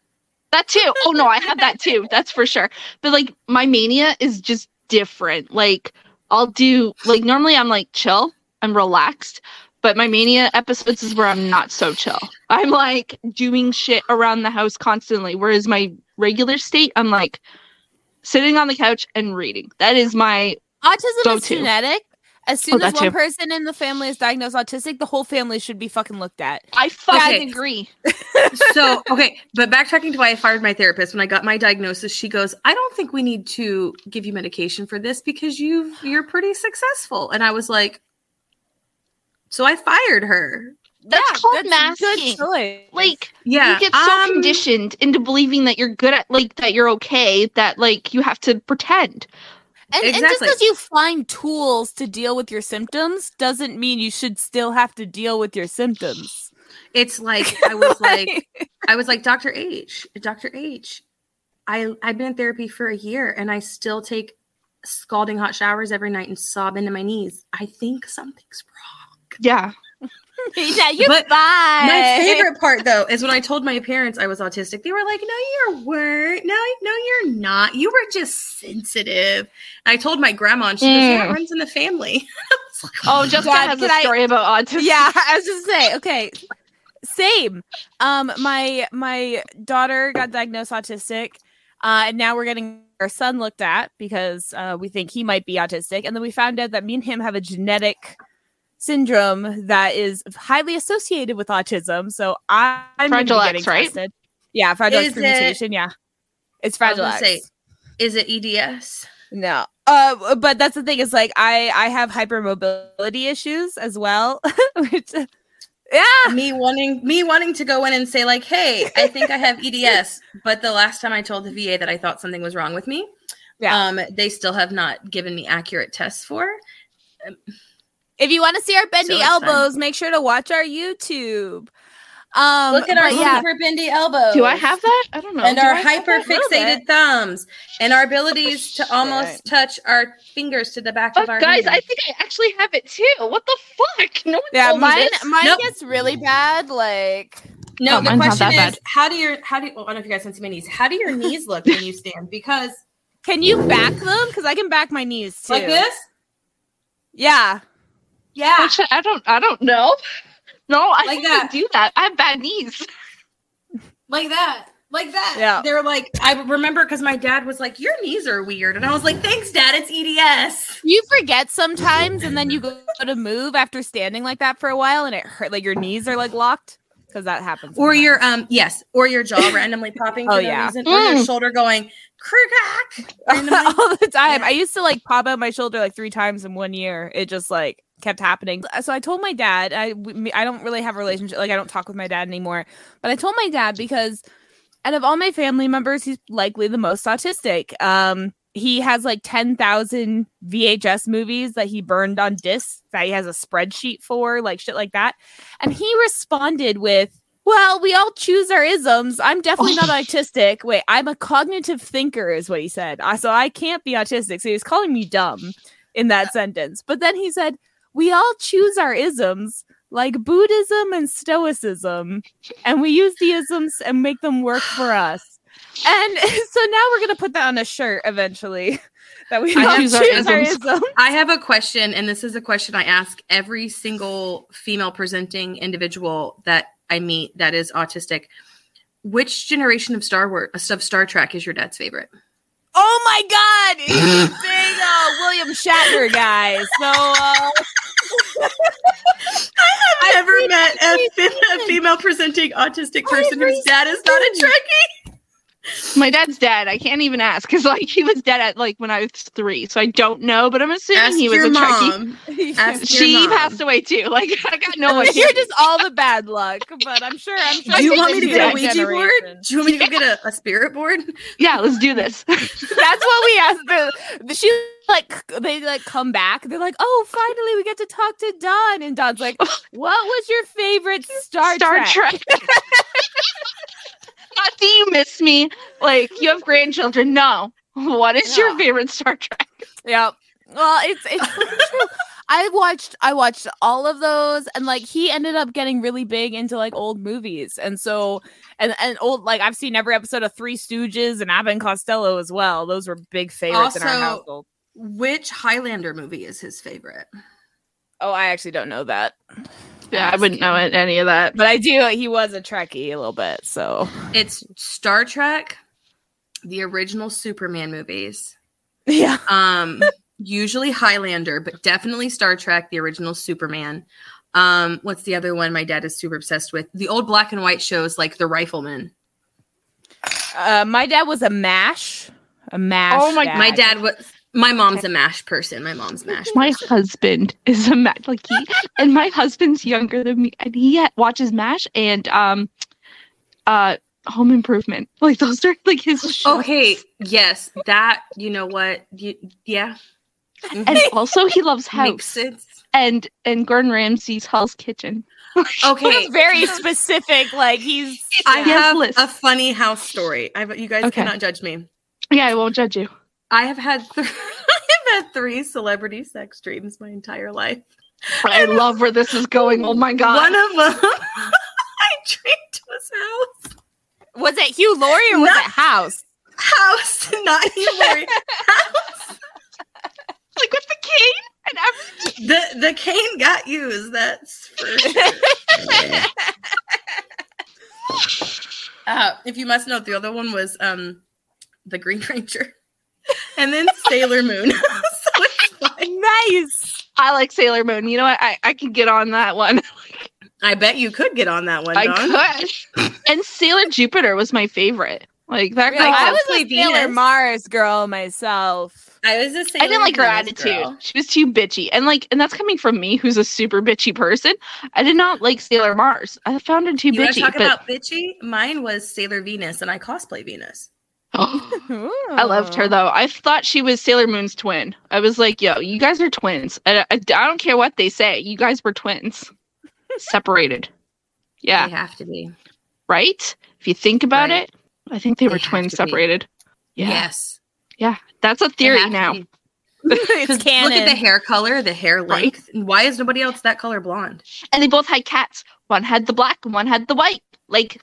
that too. Oh no, I have that too. That's for sure. But like my mania is just different. Like I'll do like normally I'm like chill, I'm relaxed, but my mania episodes is where I'm not so chill. I'm like doing shit around the house constantly. Whereas my regular state, I'm like sitting on the couch and reading. That is my autism is Go-to. genetic, As soon Oh, as one too. person in the family is diagnosed autistic, the whole family should be fucking looked at. I fucking Okay. agree. so okay but backtracking to why i fired my therapist when i got my diagnosis she goes i don't think we need to give you medication for this because you you're pretty successful and i was like so i fired her That's called That's masking. good. Like yeah you get so um, conditioned into believing that you're good at like that you're okay that like you have to pretend. And, and just because you find tools to deal with your symptoms doesn't mean you should still have to deal with your symptoms. it's like i was like i was like dr h dr h i i've been in therapy for a year and i still take scalding hot showers every night and sob into my knees i think something's wrong Yeah. yeah, you're But fine. My favorite part though is when I told my parents I was autistic. They were like, "No, you weren't. No, no, you're not. You were just sensitive." And I told my grandma, and she goes, "Yeah, it Mm. runs in the family." Oh, Jessica God, has a can I- story about autism. yeah, I was just say, okay. Same. Um, my my daughter got diagnosed autistic. Uh, and now we're getting our son looked at because uh, we think he might be autistic. And then we found out that me and him have a genetic syndrome that is highly associated with autism. So I- I'm Fragile getting X, right? tested. Yeah, fragile Is X it- mutation. Yeah, it's I fragile X. say, is it EDS? No. Uh but that's the thing is like I I have hypermobility issues as well. Which yeah. Me wanting me wanting to go in and say like, "Hey, I think I have EDS," but the last time I told the VA that I thought something was wrong with me, Yeah. um, they still have not given me accurate tests for. If you want to see our bendy So it's fine. elbows, make sure to watch our YouTube. Um Look at our but yeah. super bendy elbows. Do I have that? I don't know. and Do our I hyper fixated thumbs and our abilities to almost touch our fingers to the back Fuck, of our guys, I think I actually have it too. What the fuck? No one Yeah, told me mine this. mine Nope. gets really bad like no, Oh, the question is bad. how do your how do well, I don't know if you guys can see my knees. How do your knees look when you stand? Because can you back them? Because I can back my knees too. like this, Yeah. Yeah, Actually, I don't. I don't know. No, I Like like that. do that. I have bad knees. like that, like that. Yeah. they're like I remember because my dad was like, "Your knees are weird," and I was like, "Thanks, Dad. It's EDS." You forget sometimes and then you go to move after standing like that for a while and it hurt like your knees are like locked. Because that happens. Or your um yes, or your jaw randomly popping for Oh, no yeah. reason, or your Mm. shoulder going crack all the time. Yeah. I used to like pop out my shoulder like three times in one year. It just like kept happening. So I told my dad. I I don't really have a relationship. Like I don't talk with my dad anymore. But I told my dad because out of all my family members, he's likely the most autistic. Um, he has like ten thousand VHS movies that he burned on discs that he has a spreadsheet for, like shit like that. And he responded with. Well, we all choose our isms. I'm definitely not autistic. Wait, I'm a cognitive thinker, is what he said. So I can't be autistic. So he was calling me dumb in that sentence. But then he said, We all choose our isms, like Buddhism and Stoicism, and we use the isms and make them work for us. And so now we're going to put that on a shirt eventually that we I choose choose our our isms. isms. I have a question, and this is a question I ask every single female presenting individual that I meet that is autistic. Which generation of Star Wars of Star Trek is your dad's favorite? Oh my God. He's a big uh, William Shatner guy. So, uh, I've never met a, every fe- a female presenting autistic person whose dad is not a season. Trekkie. My dad's dead. I can't even ask because like he was dead at like when I was three, so I don't know. But I'm assuming Ask he was your a Trekkie. mom. Ask your She mom. passed away too. Like I got no you're just all the bad luck, but I'm sure. I'm sure. Do you want me to get a that Ouija board? Do you want me to go get a, a spirit board? Yeah, let's do this. That's what we asked. The, the- she like they like come back. They're like, "Oh, finally, we get to talk to Dawn." And Dawn's like, "What was your favorite Star, Star Trek?" Trek. Not do you miss me? Like you have grandchildren? No. What is Yeah. your favorite Star Trek? Yeah. Well, it's it's true. I watched I watched all of those and like he ended up getting really big into like old movies. And so and and old like I've seen every episode of Three Stooges and Abbott and Costello as well. Those were big favorites in our household. Which Highlander movie is his favorite? Oh, I actually don't know that. Yeah, I wouldn't know any of that. But I do he was a Trekkie a little bit, so It's Star Trek, the original Superman movies, yeah. um, usually Highlander, but definitely Star Trek, the original Superman. Um, what's the other one my dad is super obsessed with? The old black and white shows like The Rifleman. Uh, my dad was a mash. A mash. Oh my! My dad was. My mom's a mash person. My mom's mash. My person. husband is a Mash like he, and my husband's younger than me, and he ha- watches Mash and um, uh, Home Improvement. Like those are like his. Shows. Okay. Yes, that. You know what? You, yeah. and also he loves House and and Gordon Ramsay's Hell's Kitchen. Okay. very specific. Like he's. I He has have lists. a funny house story. I you guys Okay. cannot judge me. Yeah, I won't judge you. I have had th- I have had three celebrity sex dreams my entire life. I love where this is going. Oh my god! One of them I dreamed was house. Was it Hugh Laurie or was Not- it House? House, not you worry. House. like with the cane and everything. The the cane got used. That's for sure. uh, if you must know, the other one was um the Green Ranger, and then Sailor Moon. so. Nice. I like Sailor Moon. You know what? I, I can get on that one. I bet you could get on that one. I Dawn. could. and Sailor Jupiter was my favorite. Like that girl. I was a Sailor Mars girl myself. I was a Sailor I didn't like her Venus attitude. girl. She was too bitchy. And like and that's coming from me who's a super bitchy person. I did not like Sailor Mars. I found her too You bitchy. talk but about bitchy? Mine was Sailor Venus, and I cosplay Venus. I loved her though. I thought she was Sailor Moon's twin. I was like, yo, you guys are twins. I, I, I don't care what they say. You guys were twins. Separated. Yeah. They have to be. Right? If you think about Right. it, I think they, They were have twins separated. Yeah. Yes. Yeah. That's a theory now. be. it's 'Cause canon. Look at the hair color, the hair Right. length. Why is nobody else that color blonde? And they both had cats. One had the black and one had the white. Like,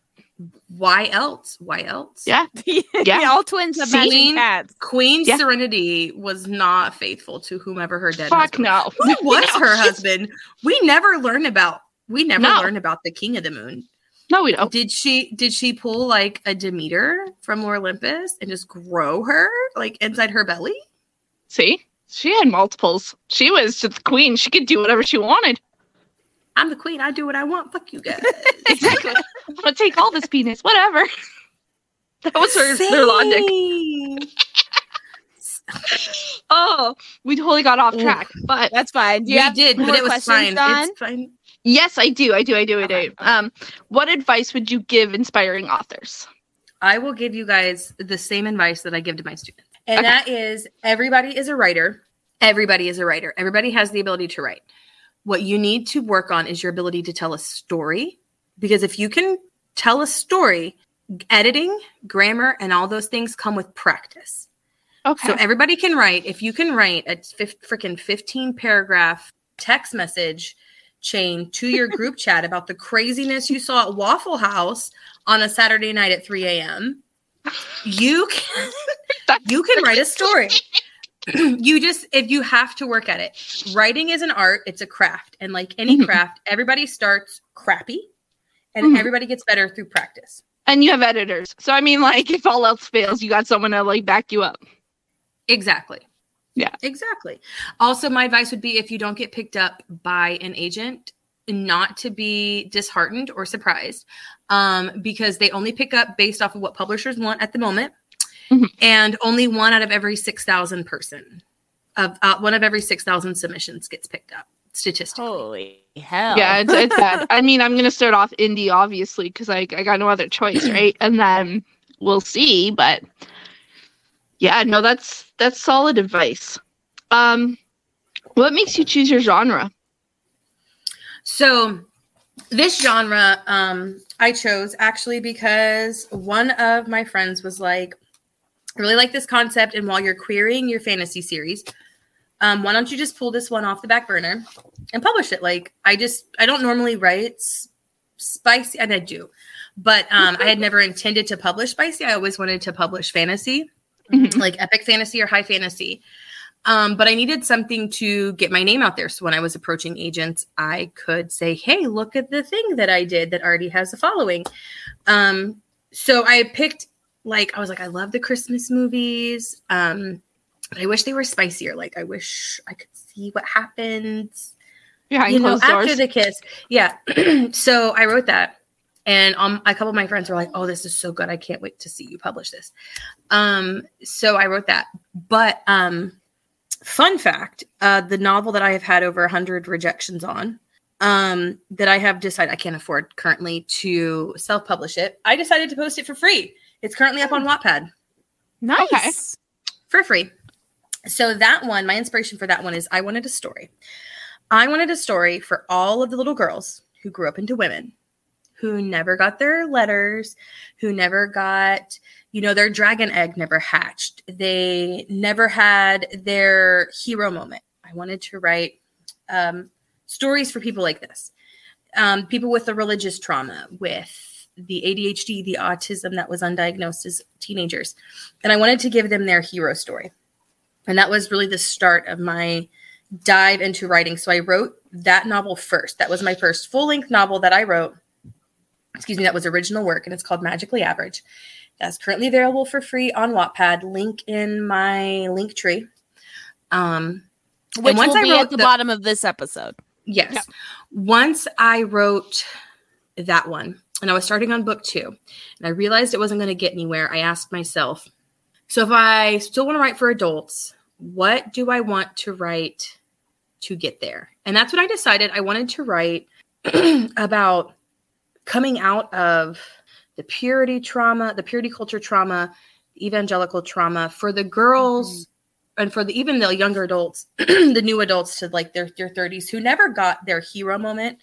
Why else? Why else? yeah. yeah. all twins have matching Queen- cats. Queen Yeah. Serenity was not faithful to whomever her dead Fuck husband. no. Who was No. her husband? We never learn about. We never No. learn about the King of the Moon. No, we don't. Did she? Did she pull like a Demeter from Lore Olympus and just grow her like inside her belly? See? She had multiples. She was just the queen. She could do whatever she wanted. I'm the queen. I do what I want. Fuck you guys. Exactly. I'm gonna take all this penis. Whatever. That was her their logic. Oh, we totally got off Ooh. track. But That's fine. Do you we did, but it was fine. Dawn? It's fine. yes, I do. I do. I do. I Okay, do. Um, what advice would you give inspiring authors? I will give you guys the same advice that I give to my students. And Okay. that is everybody is a writer. Everybody is a writer. Everybody has the ability to write. What you need to work on is your ability to tell a story. Because if you can tell a story, editing, grammar, and all those things come with practice. Okay. So everybody can write. If you can write a fif- freaking 15 paragraph text message chain to your group chat about the craziness you saw at Waffle House on a Saturday night at 3 a.m., you can you can write a story. you just if you have to work at it. Writing is an art, it's a craft. And like any Mhm. craft, everybody starts crappy and Mhm. everybody gets better through practice. and you have editors. So I mean, like, if all else fails, you got someone to like back you up. Exactly. Yeah. Exactly. Also, my advice would be if you don't get picked up by an agent, not to be disheartened or surprised, um, because they only pick up based off of what publishers want at the moment, Mhm. and only one out of every six thousand person of uh, one of every six thousand submissions gets picked up statistically. Holy hell. Yeah, it's, it's bad. I mean, I'm gonna start off indie, obviously, because I I got no other choice, right? And then we'll see. But yeah, no, that's that's solid advice. Um, what makes you choose your genre? So this genre um I chose actually because one of my friends was like, I really like this concept, and while you're querying your fantasy series, um, why don't you just pull this one off the back burner and publish it? Like I just I don't normally write spicy, and I do, but um, I had never intended to publish spicy. I always wanted to publish fantasy, Mhm. like epic fantasy or high fantasy. Um, but I needed something to get my name out there. So when I was approaching agents, I could say, "Hey, look at the thing that I did that already has a following." Um, so I picked like I was like, I love the Christmas movies. Um, I wish they were spicier. Like I wish I could see what happens. Yeah, you know, after doors. the kiss. Yeah. so I wrote that. And um, a couple of my friends were like, "Oh, this is so good! I can't wait to see you publish this." Um, so I wrote that. But um, fun fact: uh, the novel that I have had over hundred rejections on, um, that I have decided I can't afford currently to self-publish it. I decided to post it for free. It's currently up on Wattpad Nice. for free. So that one, my inspiration for that one is I wanted a story. I wanted a story for all of the little girls who grew up into women, who never got their letters, who never got, you know, their dragon egg never hatched. They never had their hero moment. I wanted to write um, stories for people like this, um, people with the religious trauma, with the ADHD, the autism that was undiagnosed as teenagers. And I wanted to give them their hero story. And that was really the start of my dive into writing. So I wrote that novel first. That was my first full length novel that I wrote. Excuse me, that was original work, and it's called Magically Average. That's currently available for free on Wattpad. Link in my link tree. Um, Which once will I be wrote at the, bottom of this episode. Yes. Once I wrote that one, and I was starting on book two, and I realized it wasn't going to get anywhere, I asked myself, so if I still want to write for adults, what do I want to write to get there? And that's what I decided. I wanted to write about coming out of the purity trauma, the purity culture trauma, evangelical trauma for the girls mm-hmm. and for the even the younger adults, the new adults to like their their 30s who never got their hero moment.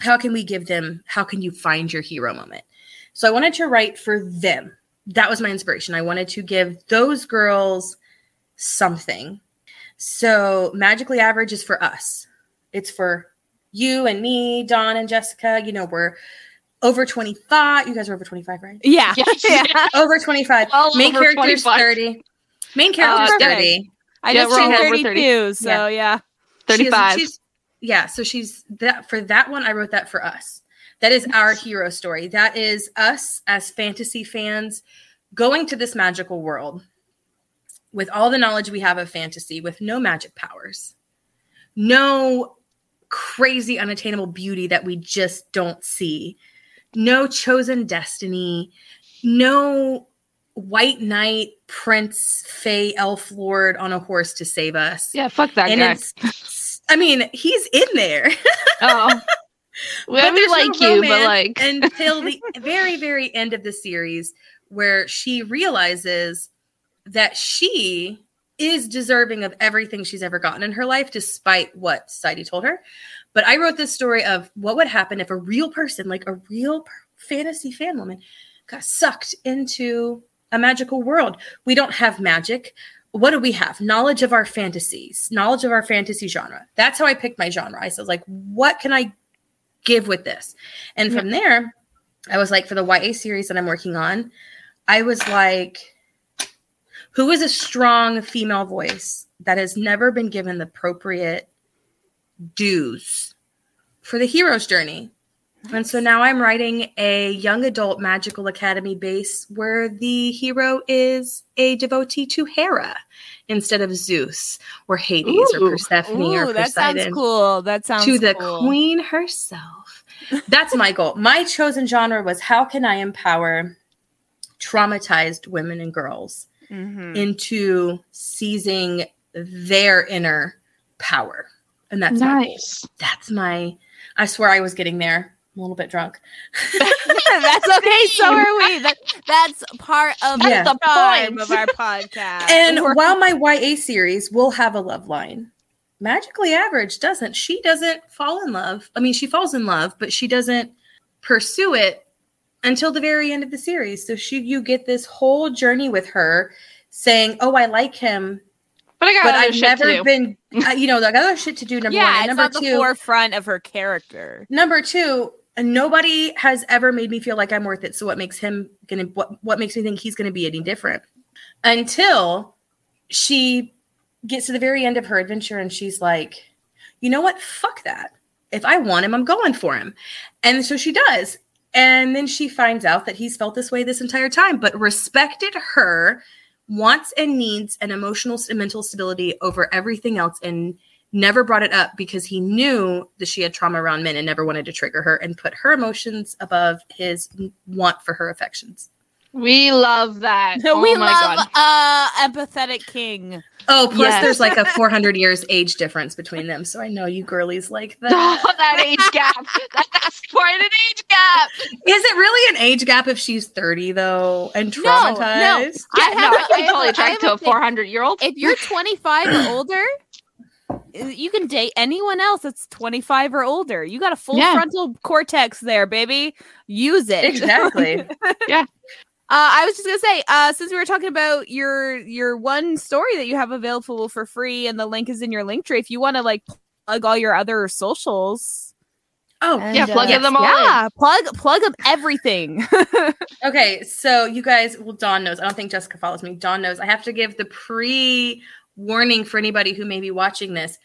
How can we give them how can you find your hero moment? So I wanted to write for them. That was my inspiration. I wanted to give those girls something. So magically average is for us. It's for you and me, Dawn and Jessica. You know, we're over 25. You guys are over 25, right? Yeah. Yeah. Over 25. Well Main over character's 25. 30. Main character's Uh, 30. I Yeah, just we're over 32, so Yeah. yeah. She is- 35. she's- yeah, so she's that for that one. I wrote that for us. That is our hero story. That is us as fantasy fans going to this magical world with all the knowledge we have of fantasy, with no magic powers, no crazy unattainable beauty that we just don't see, no chosen destiny, no white knight, prince, fey, elf lord on a horse to save us. yeah, fuck that and guy. I mean, he's in there. Oh. Well, we there's no like you, but like until the very, very end of the series, where she realizes that she is deserving of everything she's ever gotten in her life, despite what society told her. But I wrote this story of what would happen if a real person, like a real fantasy fan woman, got sucked into a magical world. We don't have magic. What do we have? Knowledge of our fantasies, knowledge of our fantasy genre. That's how I picked my genre. I was like, what can I give with this? And from there, I was like, for the YA series that I'm working on, I was like, who is a strong female voice that has never been given the appropriate dues for the hero's journey? And so now I'm writing a young adult magical academy base where the hero is a devotee to Hera instead of Zeus or Hades or Ooh. Persephone Ooh, or that sounds cool. That sounds to the cool. queen herself. That's my goal. My chosen genre was how can I empower traumatized women and girls Mhm. into seizing their inner power. And that's my nice. That's my I swear I was getting there. I'm a little bit drunk. that's okay. So are we. That, that's part of Yeah. the point. of our podcast. And We're- while my YA series will have a love line, Magically Average doesn't. She doesn't fall in love. I mean, she falls in love, but she doesn't pursue it until the very end of the series. So she you get this whole journey with her saying, "Oh, I like him, But I got but other I've shit to never do. been uh, you know, I got other shit to do number one. yeah, And it's number not the two, forefront of her character. Number two, nobody has ever made me feel like I'm worth it. So what makes him gonna what what makes me think he's gonna be any different? Until she gets to the very end of her adventure and she's like, you know what? Fuck that. If I want him, I'm going for him. And so she does. And then she finds out that he's felt this way this entire time, but respected her wants and needs and emotional and mental stability over everything else and never brought it up because he knew that she had trauma around men and never wanted to trigger her and put her emotions above his want for her affections. We love that. we oh my love God. uh empathetic king. Oh, plus Yes. there's like a 400 years age difference between them. So I know you girlies like that. Oh, that age gap. That's quite an age gap. Is it really an age gap if she's 30 though and traumatized? No, no. Yeah, I no, have I a- I can totally a- I attract to a a 400 year old. If you're 25 or older, you can date anyone else that's 25 or older. You got a full Yeah. frontal cortex there, baby. Use it. Exactly. Yeah. Uh, I was just gonna say, uh, since we were talking about your your one story that you have available for free, and the link is in your link tree. If you want to like plug all your other socials, Oh, Yeah, plug yes, them all in. yeah, plug plug up everything. Okay, so you guys, well, Dawn knows. I don't think Jessica follows me. Dawn knows. I have to give the pre warning for anybody who may be watching this.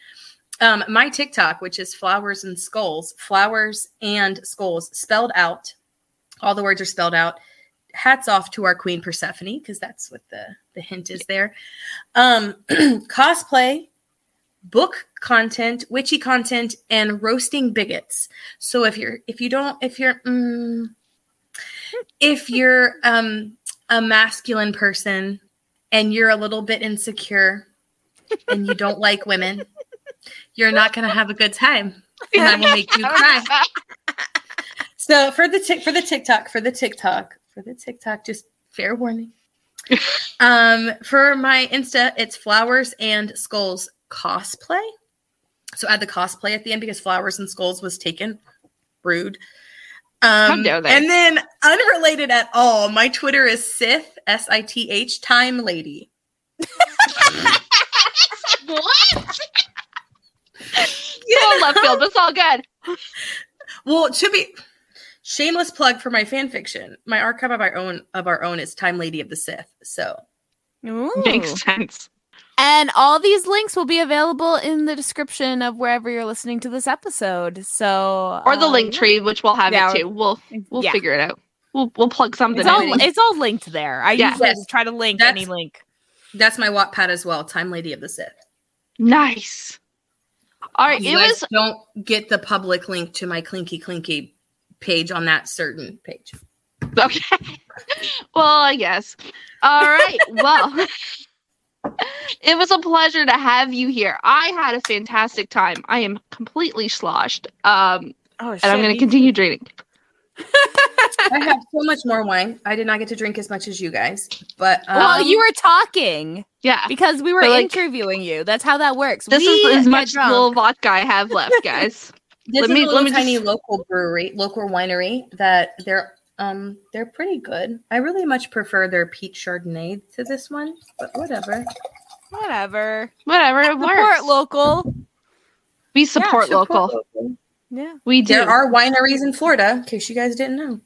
Um, my TikTok, which is flowers and skulls, flowers and skulls, spelled out. All the words are spelled out. Hats off to our queen Persephone, because that's what the the hint is there. Um, cosplay, book content, witchy content, and roasting bigots. So if you're if you don't if you're mm, if you're um a masculine person and you're a little bit insecure and you don't like women, you're not going to have a good time. And I will make you cry. So for the tick for the TikTok, for the TikTok, for the TikTok, just fair warning. um, for my Insta, it's flowers and skulls cosplay. So add the cosplay at the end because flowers and skulls was taken. Rude. Um, and then unrelated at all, my Twitter is Sith S I T H Time Lady. what? So left field. It's all good. Well, to be shameless plug for my fan fiction, my archive of our own of our own is Time Lady of the Sith. So Ooh. Makes sense. And all these links will be available in the description of wherever you're listening to this episode. So Or the uh, link tree, which we'll have Yeah, it too. We'll we'll yeah. figure it out. We'll we'll plug something It's all in. it's all linked there. I Yeah. usually Yes. just try to link That's- any link. that's my Wattpad as well. Time Lady of the Sith. Nice. All right. You It guys was don't get the public link to my Clinky Clinky page on that certain page. okay. well, I guess. All right. Well, it was a pleasure to have you here. I had a fantastic time. I am completely sloshed. Um, Oh, and I'm going to continue drinking. I have so much more wine. I did not get to drink as much as you guys, but um, well, you were talking Yeah. because we were But, like, interviewing you. That's how that works. This we is as much drunk. little vodka I have left, guys. this let is me- a let little me tiny just- local brewery, local winery that they're um they're pretty good. I really much prefer their peach chardonnay to this one, but whatever. Whatever. Whatever. It Support works. local. we support Support local. Yeah. We do. There are wineries in Florida, in case you guys didn't know.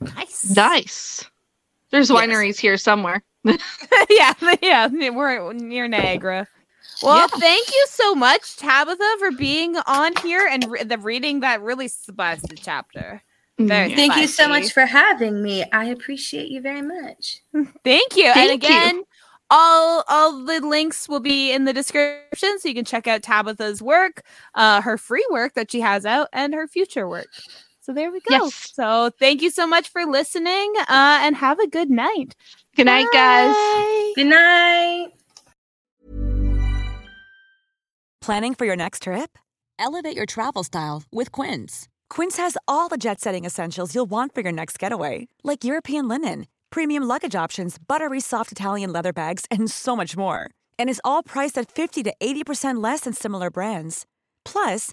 Nice. Nice. There's Yes. wineries here somewhere. yeah, yeah. We're near Niagara. Well, thank you so much, Tabitha, for being on here and re- the reading that really spicy chapter. Very Thank you so much for having me. I appreciate you very much. Thank you. and Thank you. again, all all the links will be in the description, so you can check out Tabitha's work, uh, her free work that she has out, and her future work. So there we go. Yes. So thank you so much for listening, uh, and have a good night. Good night, guys. Good night. Planning for your next trip? Elevate your travel style with Quince. Quince has all the jet setting essentials you'll want for your next getaway, like European linen, premium luggage options, buttery soft Italian leather bags, and so much more. And is all priced at 50 to 80% less than similar brands. Plus,